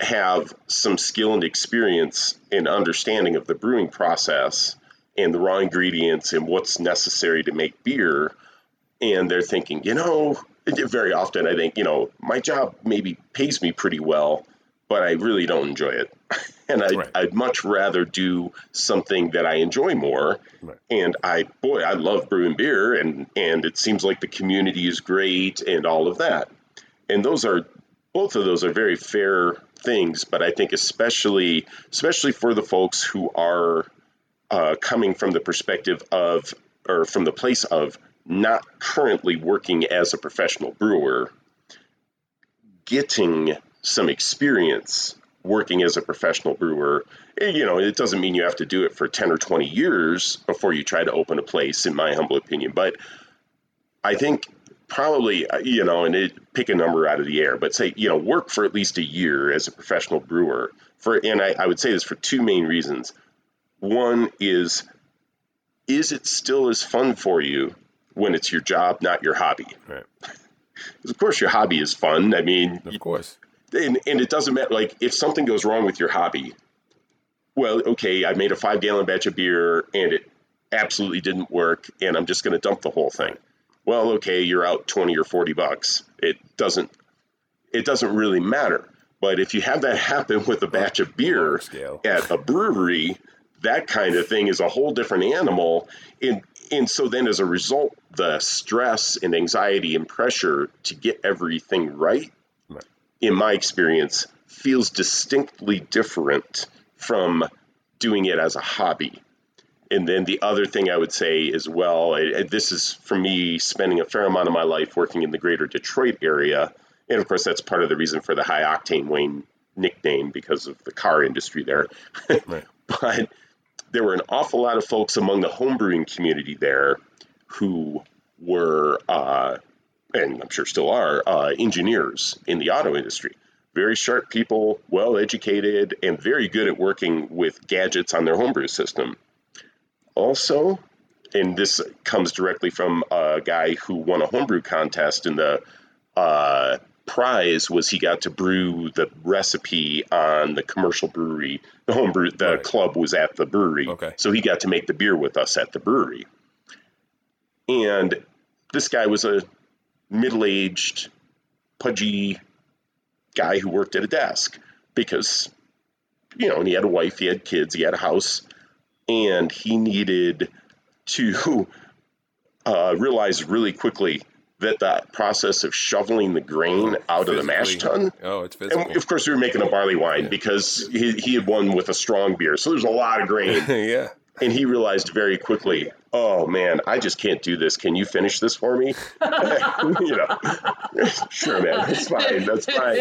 have some skill and experience in understanding of the brewing process and the raw ingredients and what's necessary to make beer. And they're thinking, you know, very often I think, you know, my job maybe pays me pretty well, but I really don't enjoy it. And I'd, right. I'd, much rather do something that I enjoy more. Right. And I, boy, I love brewing beer, and and it seems like the community is great and all of that. And those are both of those are very fair things, but I think especially especially for the folks who are uh, coming from the perspective of or from the place of not currently working as a professional brewer, getting some experience working as a professional brewer, eh, you know, it doesn't mean you have to do it for 10 or 20 years before you try to open a place, in my humble opinion. But I think probably, uh, you know, and it, pick a number out of the air, but say, you know, work for at least a year as a professional brewer. For And I, I would say this for two main reasons. One is, is it still as fun for you when it's your job, not your hobby? Right. of course, your hobby is fun. I mean, of course and, and it doesn't matter like if something goes wrong with your hobby well okay i made a five gallon batch of beer and it absolutely didn't work and i'm just going to dump the whole thing. Well okay you're out 20 or 40 bucks. It doesn't it doesn't really matter. But if you have that happen with a batch of beer at a brewery that kind of thing is a whole different animal. And and so then as a result the stress and anxiety and pressure to get everything right in my experience, feels distinctly different from doing it as a hobby. And then the other thing I would say as well, this is for me spending a fair amount of my life working in the greater Detroit area. And of course, that's part of the reason for the high octane Wayne nickname because of the car industry there. Right. but there were an awful lot of folks among the homebrewing community there who were uh, and I'm sure still are, uh, engineers in the auto industry. Very sharp people, well educated, and very good at working with gadgets on their homebrew system. Also, and this comes directly from a guy who won a homebrew contest, and the uh, prize was he got to brew the recipe on the commercial brewery. The homebrew, the right. club was at the brewery, okay. so he got to make the beer with us at the brewery. And this guy was a middle aged, pudgy guy who worked at a desk because, you know, and he had a wife, he had kids, he had a house, and he needed to uh, realize really quickly that that process of shoveling the grain oh, out of the mash tun. Oh, it's physical. And of course, we were making a barley wine yeah. because he, he had won with a strong beer. So there's a lot of grain. yeah. And he realized very quickly oh man, I just can't do this. Can you finish this for me? you know, sure, man, that's fine. That's fine.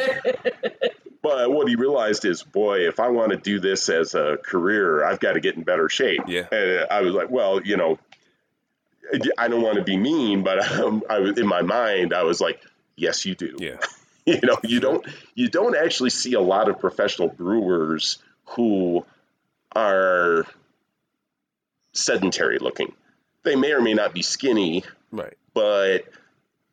But what he realized is, boy, if I want to do this as a career, I've got to get in better shape. Yeah. And I was like, well, you know, I don't want to be mean, but um, I was in my mind, I was like, yes, you do. Yeah. you know, you don't you don't actually see a lot of professional brewers who are sedentary looking they may or may not be skinny, right? But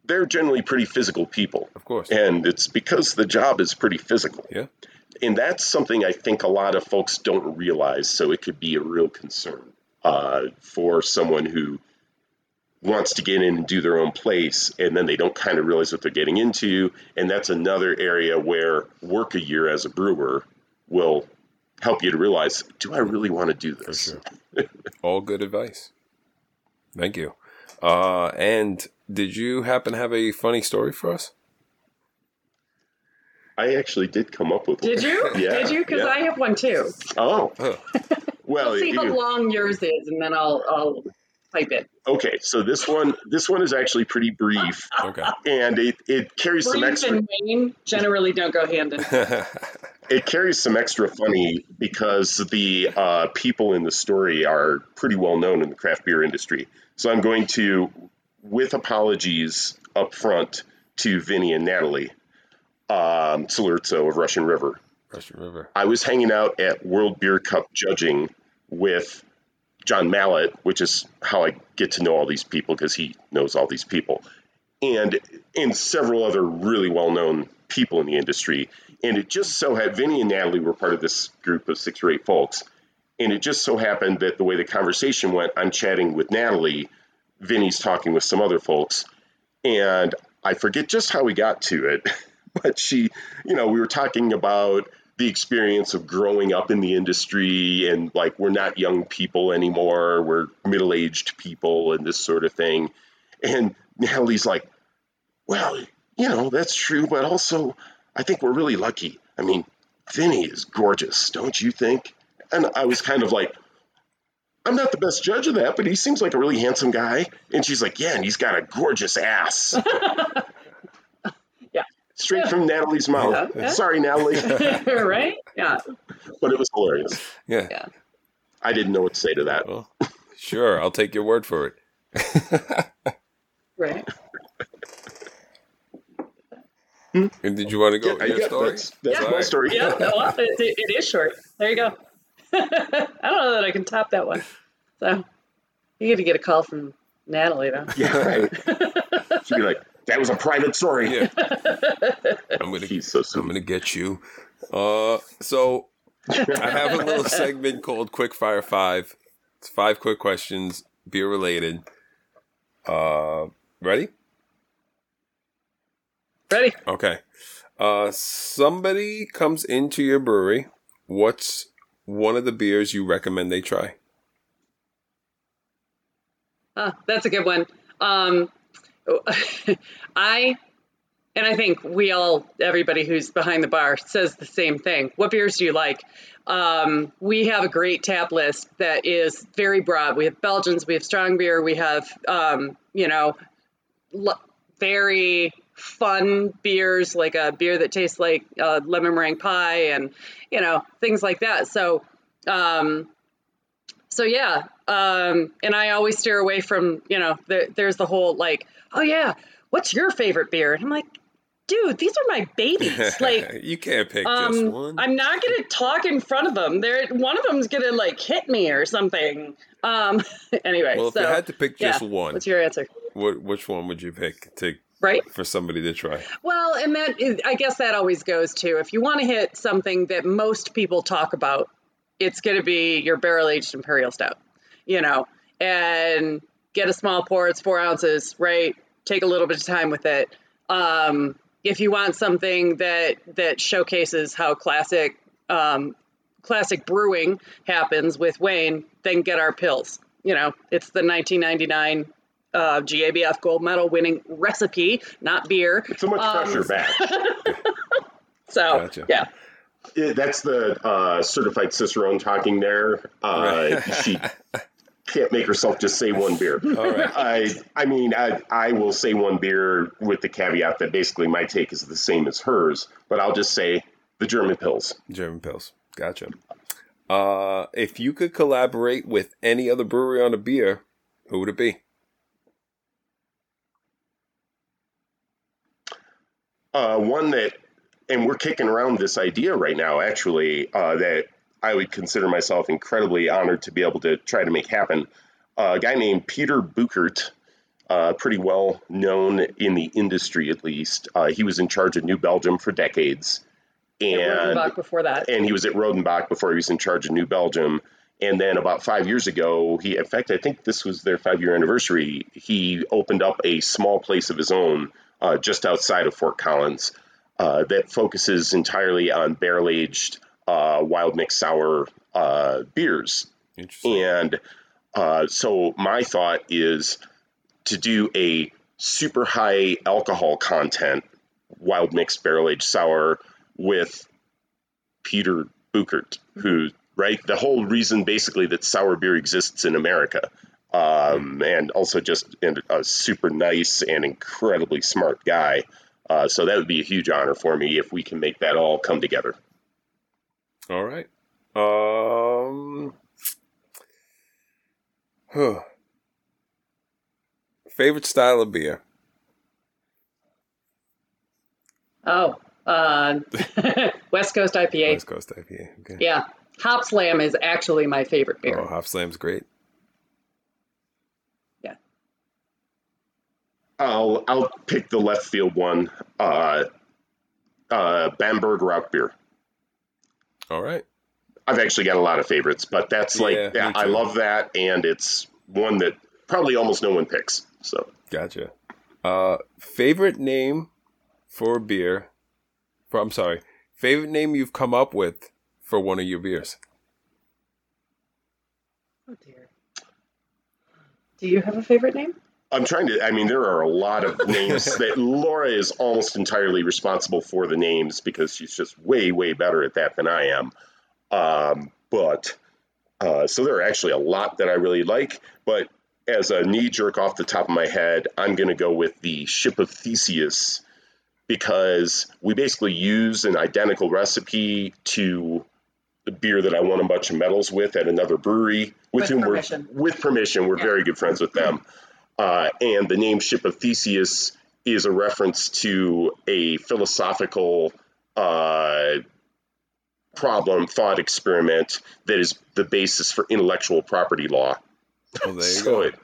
they're generally pretty physical people, of course, and it's because the job is pretty physical. Yeah, and that's something I think a lot of folks don't realize. So it could be a real concern. uh, for someone who wants to get in and do their own place and then they don't kind of realize what they're getting into and that's another area where work a year as a brewer will help you to realize do i really want to do this Sure. All good advice. Thank you. Uh, and did you happen to have a funny story for us? i actually did come up with Did you? Yeah, Did you? Because yeah. I have one too. oh Oh, well See how long yours is, and then I'll I'll pipe it. okay so this one this one is actually pretty brief okay. and it, it carries some Brief extra and Wayne generally don't go hand in. hand. It carries some extra funny because the uh, people in the story are pretty well known in the craft beer industry. So I'm going to, with apologies up front to Vinny and Natalie, um, Cilurzo of Russian River. Russian River. I was hanging out at World Beer Cup judging with John Mallett, which is how I get to know all these people because he knows all these people, and and several other really well known people in the industry. And it just so had Vinny and Natalie were part of this group of six or eight folks. And it just so happened that the way the conversation went, I'm chatting with Natalie, Vinny's talking with some other folks, and I forget just how we got to it, but she, you know, we were talking about the experience of growing up in the industry and like we're not young people anymore, we're middle aged people and this sort of thing. And Natalie's like, well, you know, that's true, but also I think we're really lucky. I mean, Vinny is gorgeous, don't you think? And I was kind of like, I'm not the best judge of that, but he seems like a really handsome guy. And she's like, Yeah, and he's got a gorgeous ass. Yeah. Straight from Natalie's mouth. Yeah. Sorry, Natalie, right? Yeah. but it was hilarious. Yeah. Yeah. I didn't know what to say to that. Well, sure. I'll take your word for it. Right. And did you want to go Yeah, with your yeah, story? that's, that's Yeah. my story. Yeah. Well, it, it is short. There you go. I don't know that I can top that one. So you get to get a call from Natalie though. Yeah, right. She'd be like, that was a private story. Yeah. I'm gonna He's so I'm gonna get you. Uh, so I have a little segment called Quick Fire Five. It's five quick questions, beer related. Uh, ready? Ready? Okay. Uh, somebody comes into your brewery. What's one of the beers you recommend they try? Ah, that's a good one. Um, I and I think we all, everybody who's behind the bar, says the same thing. What beers do you like? Um, we have a great tap list that is very broad. We have Belgians, we have strong beer, we have um, you know l- very fun beers like a beer that tastes like uh, lemon meringue pie and you know things like that. So um, so yeah um and i always steer away from you know there, there's the whole like oh yeah what's your favorite beer and i'm like dude these are my babies like you can't pick just um one. i'm not gonna talk in front of them they're one of them's gonna like hit me or something um anyway well, if so you had to pick just yeah. one, what's your answer what, which one would you pick to right for somebody to try? Well, and that is, I guess that always goes to if you want to hit something that most people talk about, it's going to be your barrel aged imperial stout, you know, and get a small pour. It's four ounces, right? Take a little bit of time with it. Um, if you want something that that showcases how classic um, classic brewing happens with Wayne, then get our pils. You know, it's the 1999 uh, GABF gold medal winning recipe, not beer. So much Um, pressure back. So Gotcha. yeah, Yeah, That's the uh, certified Cicerone talking there. Uh, Right. she can't make herself just say one beer. All right. I, I mean, I, I will say one beer with the caveat that basically my take is the same as hers, but I'll just say the German pils. German pils. Gotcha. Uh, if you could collaborate with any other brewery on a beer, who would it be? Uh, one that, and we're kicking around this idea right now, actually, uh, that I would consider myself incredibly honored to be able to try to make happen. Uh, a guy named Peter Bouckaert, uh, pretty well known in the industry at least. Uh, he was in charge of New Belgium for decades. And Rodenbach before that. and he was at Rodenbach before he was in charge of New Belgium. And then about five years ago, he, in fact, I think this was their five year anniversary, he opened up a small place of his own uh, just outside of Fort Collins uh, that focuses entirely on barrel aged uh, wild mixed sour uh, beers. Interesting. And uh, so my thought is to do a super high alcohol content wild mixed barrel aged sour with Peter Bouckaert, who right the whole reason basically that sour beer exists in America. Um, and also just a super nice and incredibly smart guy. Uh, so that would be a huge honor for me if we can make that all come together. All right. Um. Huh. Favorite style of beer? Oh, uh, West Coast IPA. West Coast IPA. Okay. Yeah, Hop Slam is actually my favorite beer. Oh, Hop Slam's great. I'll I'll pick the left field one. Uh, uh, Bamberg Rauchbier. All right. I've actually got a lot of favorites, but that's like Yeah, yeah, I love that, and it's one that probably almost no one picks. So Gotcha. Uh, favorite name for beer? For I'm sorry. Favorite name you've come up with for one of your beers? Oh dear. Do you have a favorite name? I'm trying to. I mean, there are a lot of names that Laura is almost entirely responsible for the names because she's just way way better at that than I am. Um, but uh, so there are actually a lot that I really like, but as a knee jerk off the top of my head, I'm going to go with the Ship of Theseus because we basically use an identical recipe to the beer that I won a bunch of medals with at another brewery with, With whom permission. we're with permission. We're Yeah. very good friends with them. Uh, and the name Ship of Theseus is a reference to a philosophical uh, problem, thought experiment that is the basis for intellectual property law. Well, there you so go. it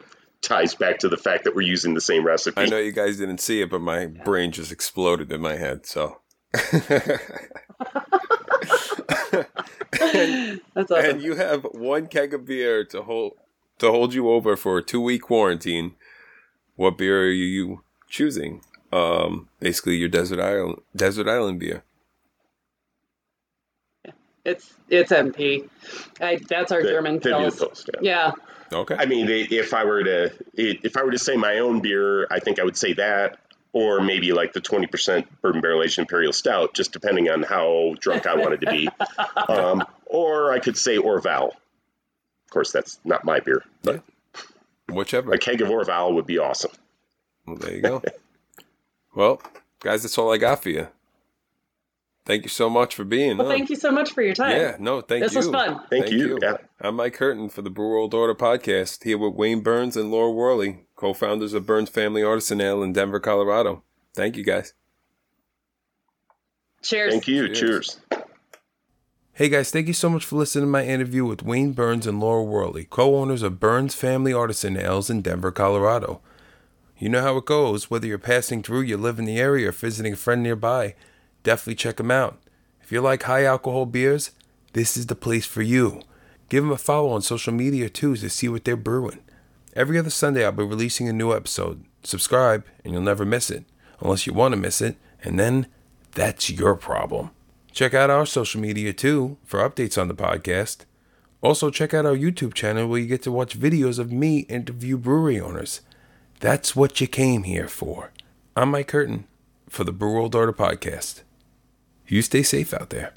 ties back to the fact that we're using the same recipe. I know you guys didn't see it, but my brain just exploded in my head. So. That's awesome. and you have one keg of beer to hold to hold you over for a two week quarantine. What beer are you choosing? Um, basically your desert island desert island beer. It's it's MP. I, that's our That- German that'd the Pils. Post, yeah. Yeah, Okay. I mean, if I were to if I were to say my own beer, I think I would say that, or maybe like the twenty percent bourbon barrel aged imperial stout, just depending on how drunk I wanted to be. Um, or I could say Orval. Of course, that's not my beer, but Whichever. a keg of Orval would be awesome. Well, there you go. well, guys, that's all I got for you. Thank you so much for being well, on. thank you so much for your time. Yeah, no, thank This you. This was fun. Thank, you. Yeah. I'm Mike Curtin for the Brew World Order podcast, here with Wayne Burns and Laura Worley, co-founders of Burns Family Artisan Ale in Denver, Colorado. Thank you, guys. Cheers. Thank you. Cheers. Cheers. Hey guys, thank you so much for listening to my interview with Wayne Burns and Laura Worley, co-owners of Burns Family Artisan Ales in Denver, Colorado. You know how it goes, whether you're passing through, you live in the area, or visiting a friend nearby, definitely check them out. If you like high alcohol beers, this is the place for you. Give them a follow on social media too to see what they're brewing. Every other Sunday, I'll be releasing a new episode. Subscribe, and you'll never miss it, unless you want to miss it, and then that's your problem. Check out our social media too for updates on the podcast. Also, check out our YouTube channel where you get to watch videos of me interview brewery owners. That's what you came here for. I'm Mike Curtin for the Brew World Order podcast. You stay safe out there.